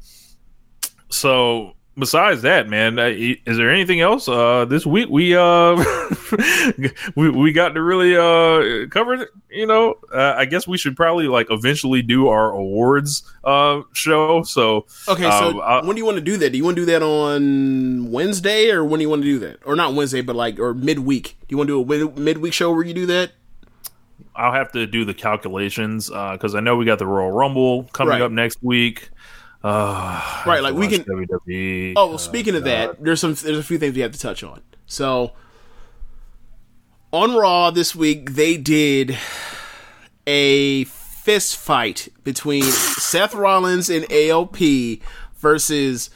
so besides that, man, uh, is there anything else uh, this week? We uh, *laughs* we we got to really uh cover. it, You know, uh, I guess we should probably like eventually do our awards uh show. So Okay, so uh, I- when do you want to do that? Do you want to do that on Wednesday, or when do you want to do that? Or not Wednesday, but like or midweek? Do you want to do a mid- midweek show where you do that? I'll have to do the calculations because I know we got the Royal Rumble coming Right. up next week. Uh, Right, like we can- WWE. Oh, well, speaking of that, there's some there's a few things we have to touch on. So on Raw this week, they did a fist fight between *laughs* Seth Rollins and AOP versus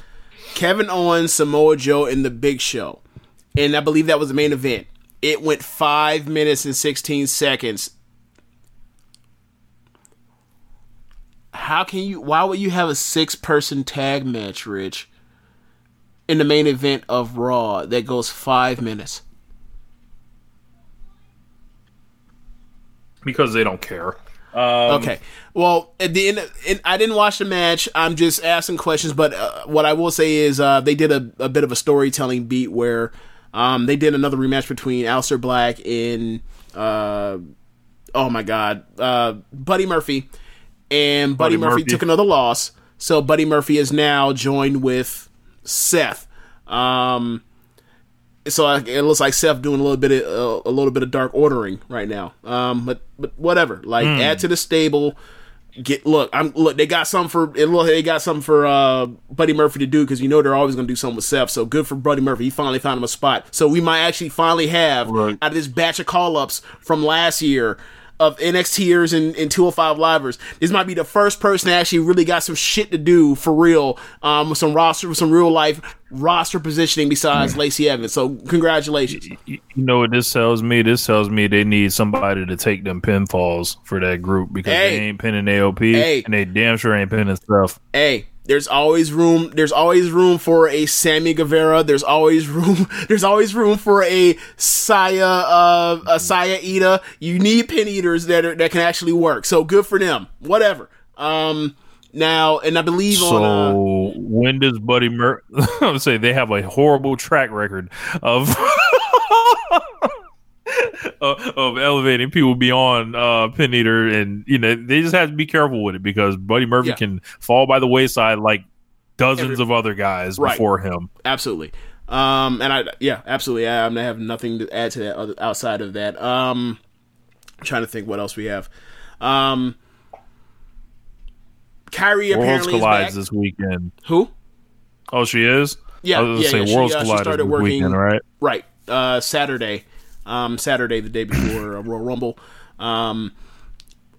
Kevin Owens, Samoa Joe, and The Big Show. And I believe that was the main event. It went five minutes and 16 seconds. How can you, why would you have a six person tag match, Rich, in the main event of Raw that goes five minutes? because they don't care. Um, Okay. Well, at the end, and I didn't watch the match. I'm just asking questions. But uh, what I will say is, uh, they did a, a bit of a storytelling beat where um, they did another rematch between Aleister Black and uh, oh my god, uh, Buddy Murphy, and Buddy, Buddy Murphy, Murphy. took another loss. So Buddy Murphy is now joined with Seth. Um, so I, it looks like Seth doing a little bit of uh, a little bit of dark ordering right now. Um, but but whatever. Like add to the stable. get look. I'm look. They got something for it look. They got something for uh, Buddy Murphy to do because you know they're always going to do something with Seth. So good for Buddy Murphy. He finally found him a spot. So we might actually finally have Right. out of this batch of call ups from last year of NXTers and, and 205 livers. This might be the first person that actually really got some shit to do for real, um, with some roster, with some real life roster positioning besides Lacey Evans. So congratulations. You you know what this tells me? This tells me they need somebody to take them pinfalls for that group because Hey. they ain't pinning AOP Hey. and they damn sure ain't pinning stuff. hey, there's always room. There's always room for a Sammy Guevara. There's always *laughs* room. There's always room for a Saya, uh, a Saya Ida. You need pin eaters that are, that can actually work. So good for them. Whatever. Um, now, and I believe So on. Uh, when does Buddy Murphy? I would say they have a horrible track record of. *laughs* *laughs* *laughs* of of elevating people beyond uh, pin eater, and you know they just have to be careful with it because Buddy Murphy Yeah. can fall by the wayside like dozens Every- of other guys Right. before him. absolutely. Um, and I, yeah, absolutely. I, I have nothing to add to that other, outside of that. Um, I'm trying to think what else we have. Um, Kairi Worlds apparently collides this weekend. Who? Oh, she is. Yeah, I was gonna yeah, yeah, she, Worlds uh, she started working- weekend, right? Right. Uh, Saturday. Um, Saturday, the day before Royal Rumble. Um,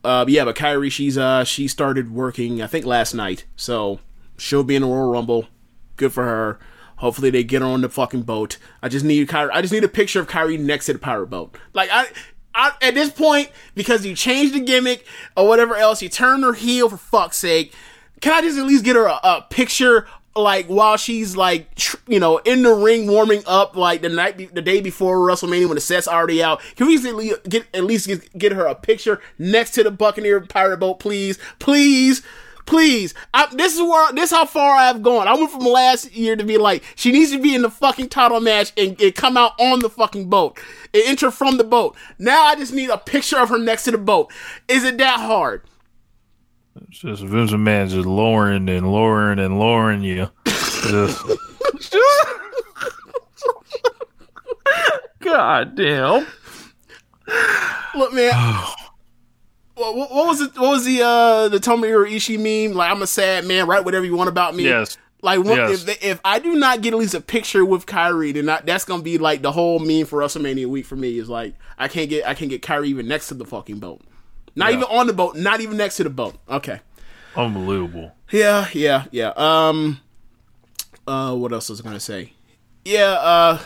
uh, yeah, but Kairi, she's uh, she started working, I think last night. So she'll be in the Royal Rumble. Good for her. Hopefully they get her on the fucking boat. I just need Kairi. I just need a picture of Kairi next to the pirate boat. Like I. I, at this point, because you changed the gimmick or whatever else, you turned her heel for fuck's sake. Can I just at least get her a, a picture, like while she's like, you know, in the ring warming up, like the night, be- the day before WrestleMania when the set's already out? Can we least get at least get, get her a picture next to the Buccaneer pirate boat, please, please, please? I, this is where this is how far I've gone. I went from last year to be like, she needs to be in the fucking title match and, and come out on the fucking boat, and enter from the boat. Now I just need a picture of her next to the boat. Is it that hard? It's just Vince McMahon just lowering and lowering and lowering you. Just- *laughs* God damn. Look, man. *sighs* what, what what was it? What was the uh the Tomohiro Ishii meme? Like I'm a sad man. Write whatever you want about me. Yes. Like what, Yes. if if I do not get at least a picture with Kairi, then I, that's gonna be like the whole meme for WrestleMania week for me. Is like I can't get I can't get Kairi even next to the fucking boat. Not even on the boat. Not even next to the boat. Okay. Unbelievable. Yeah, yeah, yeah. Um uh what else was I gonna say? Yeah, uh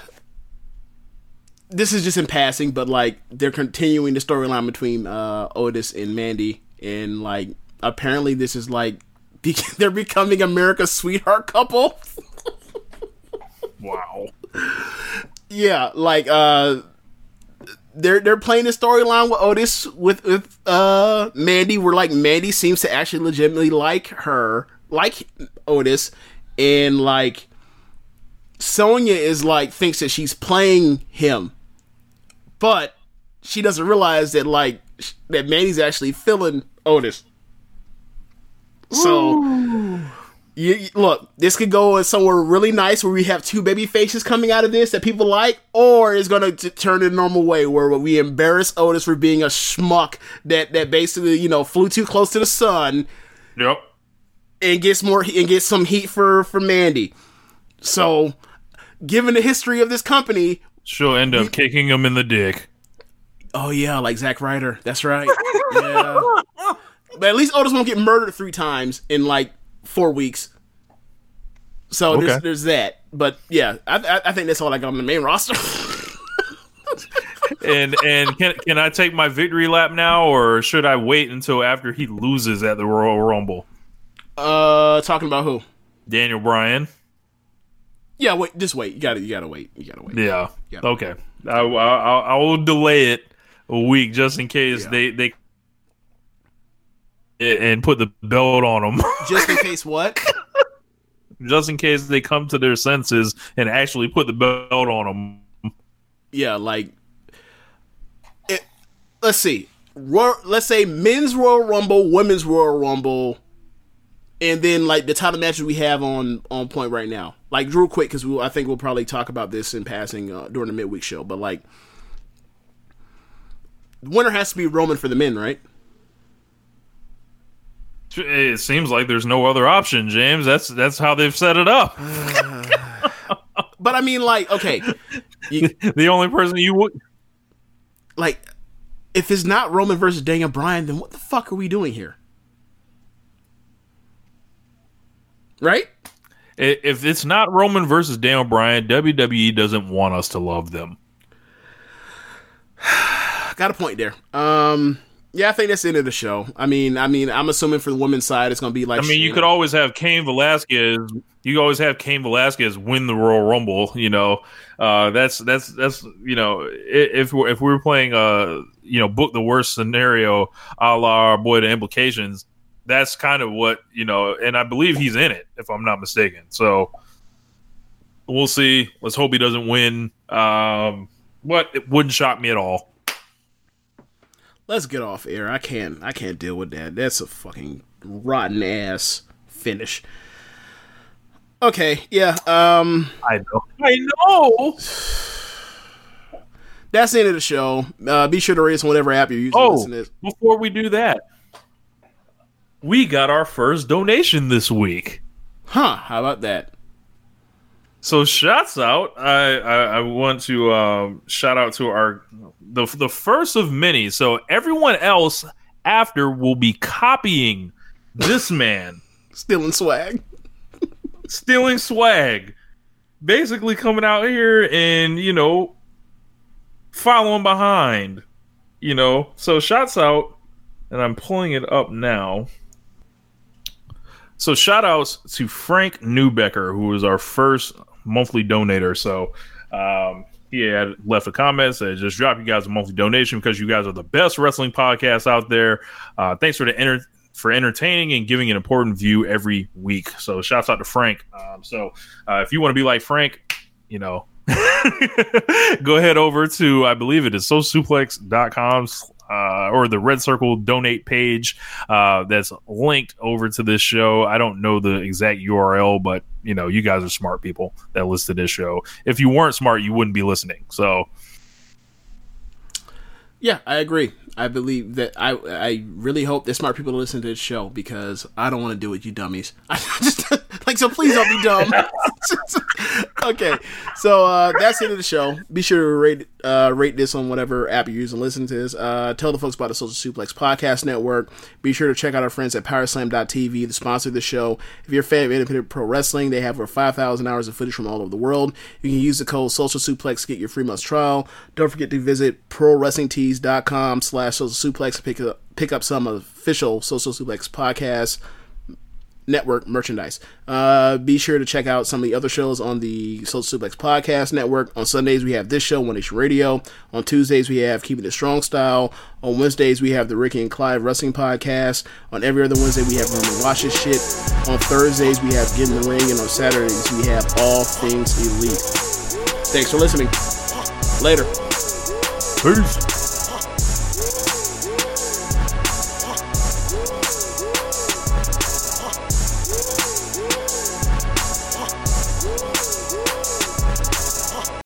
this is just in passing, but like they're continuing the storyline between uh Otis and Mandy and like apparently this is like *laughs* be- they're becoming America's sweetheart couple. *laughs* Wow. yeah, like uh they're they're playing the storyline with Otis with with uh Mandy where like Mandy seems to actually legitimately like her, like Otis, and like Sonya is like thinks that she's playing him. But she doesn't realize that like that Mandy's actually feeling Otis. So you, you- look, this could go somewhere really nice where we have two baby faces coming out of this that people like, or it's gonna t- turn the normal way where we embarrass Otis for being a schmuck that that basically you know flew too close to the sun Yep. and gets more and gets some heat for for Mandy. So, given the history of this company, She'll end up kicking him in the dick. oh yeah, like Zack Ryder, that's right. Yeah, *laughs* but at least Otis won't get murdered three times in like four weeks. So Okay. there's there's that. But yeah, I, I I think that's all I got on the main roster. *laughs* And and can can I take my victory lap now, or should I wait until after he loses at the Royal Rumble? uh, talking about who? Daniel Bryan. Yeah, wait, just wait. You gotta you gotta wait. You gotta wait. Yeah. Yeah. Okay. I, I, I I will delay it a week just in case Yeah. they they and put the belt on them, *laughs* Just in case what? just in case they come to their senses and actually put the belt on them. yeah, like it, let's see. Royal, let's say men's Royal Rumble, women's Royal Rumble, and then like the title matches we have on on point right now. Like real quick because we, I think we'll probably talk about this in passing uh, during the midweek show. But like, the winner has to be Roman for the men, right? It seems like there's no other option, James. That's that's how they've set it up. *laughs* But I mean, like, okay, you, *laughs* the only person you would like, if it's not Roman versus Daniel Bryan, then what the fuck are we doing here? Right? if it's not Roman versus Daniel Bryan, WWE doesn't want us to love them. *sighs* Got a point there. Um, yeah, I think that's the end of the show. I mean, I mean, I'm assuming for the women's side, it's gonna be like. I mean, you could always have Cain Velasquez. You always have Cain Velasquez win the Royal Rumble. You know, uh, that's that's that's you know, if we're, if we were playing, uh, you know, book the worst scenario, a la our boy the implications. That's kind of what you know, and I believe he's in it, if I'm not mistaken. So we'll see. Let's hope he doesn't win. Um, but it wouldn't shock me at all. Let's get off air. I can't. I can't deal with that. That's a fucking rotten ass finish. Okay, yeah. Um, I know. I know. that's the end of the show. Uh, be sure to rate us on whatever app you're using. Oh, listen to before we do that, we got our first donation this week. Huh? How about that? So shouts out. I I, I want to um, shout out to our the the first of many. So everyone else after will be copying this *laughs* man Stealing swag. stealing swag, basically coming out here and you know following behind. You know, so shouts out, and I'm pulling it up now. So shout outs to Frank Newbecker, who was our first monthly donator. So um, he had left a comment said, "Just drop you guys a monthly donation because you guys are the best wrestling podcast out there. Uh, thanks for the for entertaining and giving an important view every week." So shouts out to Frank. Um, so uh, if you want to be like Frank, you know. *laughs* go ahead over to I believe it is socialsuplex.com uh, or the red circle donate page uh, that's linked over to this show. I don't know the exact URL, but you know, you guys are smart people that listen to this show. If you weren't smart, you wouldn't be listening. So Yeah, I agree. I believe that I I really hope that smart people listen to this show because I don't want to do it, you dummies. I *laughs* just like so. Please don't be dumb. *laughs* okay, so uh, that's the end of the show. Be sure to rate uh, rate this on whatever app you use and listen to this. Uh, tell the folks about the Social Suplex Podcast Network. Be sure to check out our friends at PowerSlam.tv, the sponsor of the show. If you're a fan of independent pro wrestling, they have over 5,000 hours of footage from all over the world. You can use the code Social Suplex to get your free month trial. Don't forget to visit ProWrestlingTees.com slash Social Suplex pick up, pick up some official Social Suplex podcast network merchandise. Uh, be sure to check out some of the other shows on the Social Suplex Podcast Network. On Sundays, we have this show, One Nation Radio. On Tuesdays, we have Keeping It Strong Style. On Wednesdays, we have the Ricky and Clive Wrestling Podcast. On every other Wednesday, we have Roman Watch This Shit. On Thursdays, we have Get in the Ring. And on Saturdays, we have All Things Elite. Thanks for listening. Later. peace.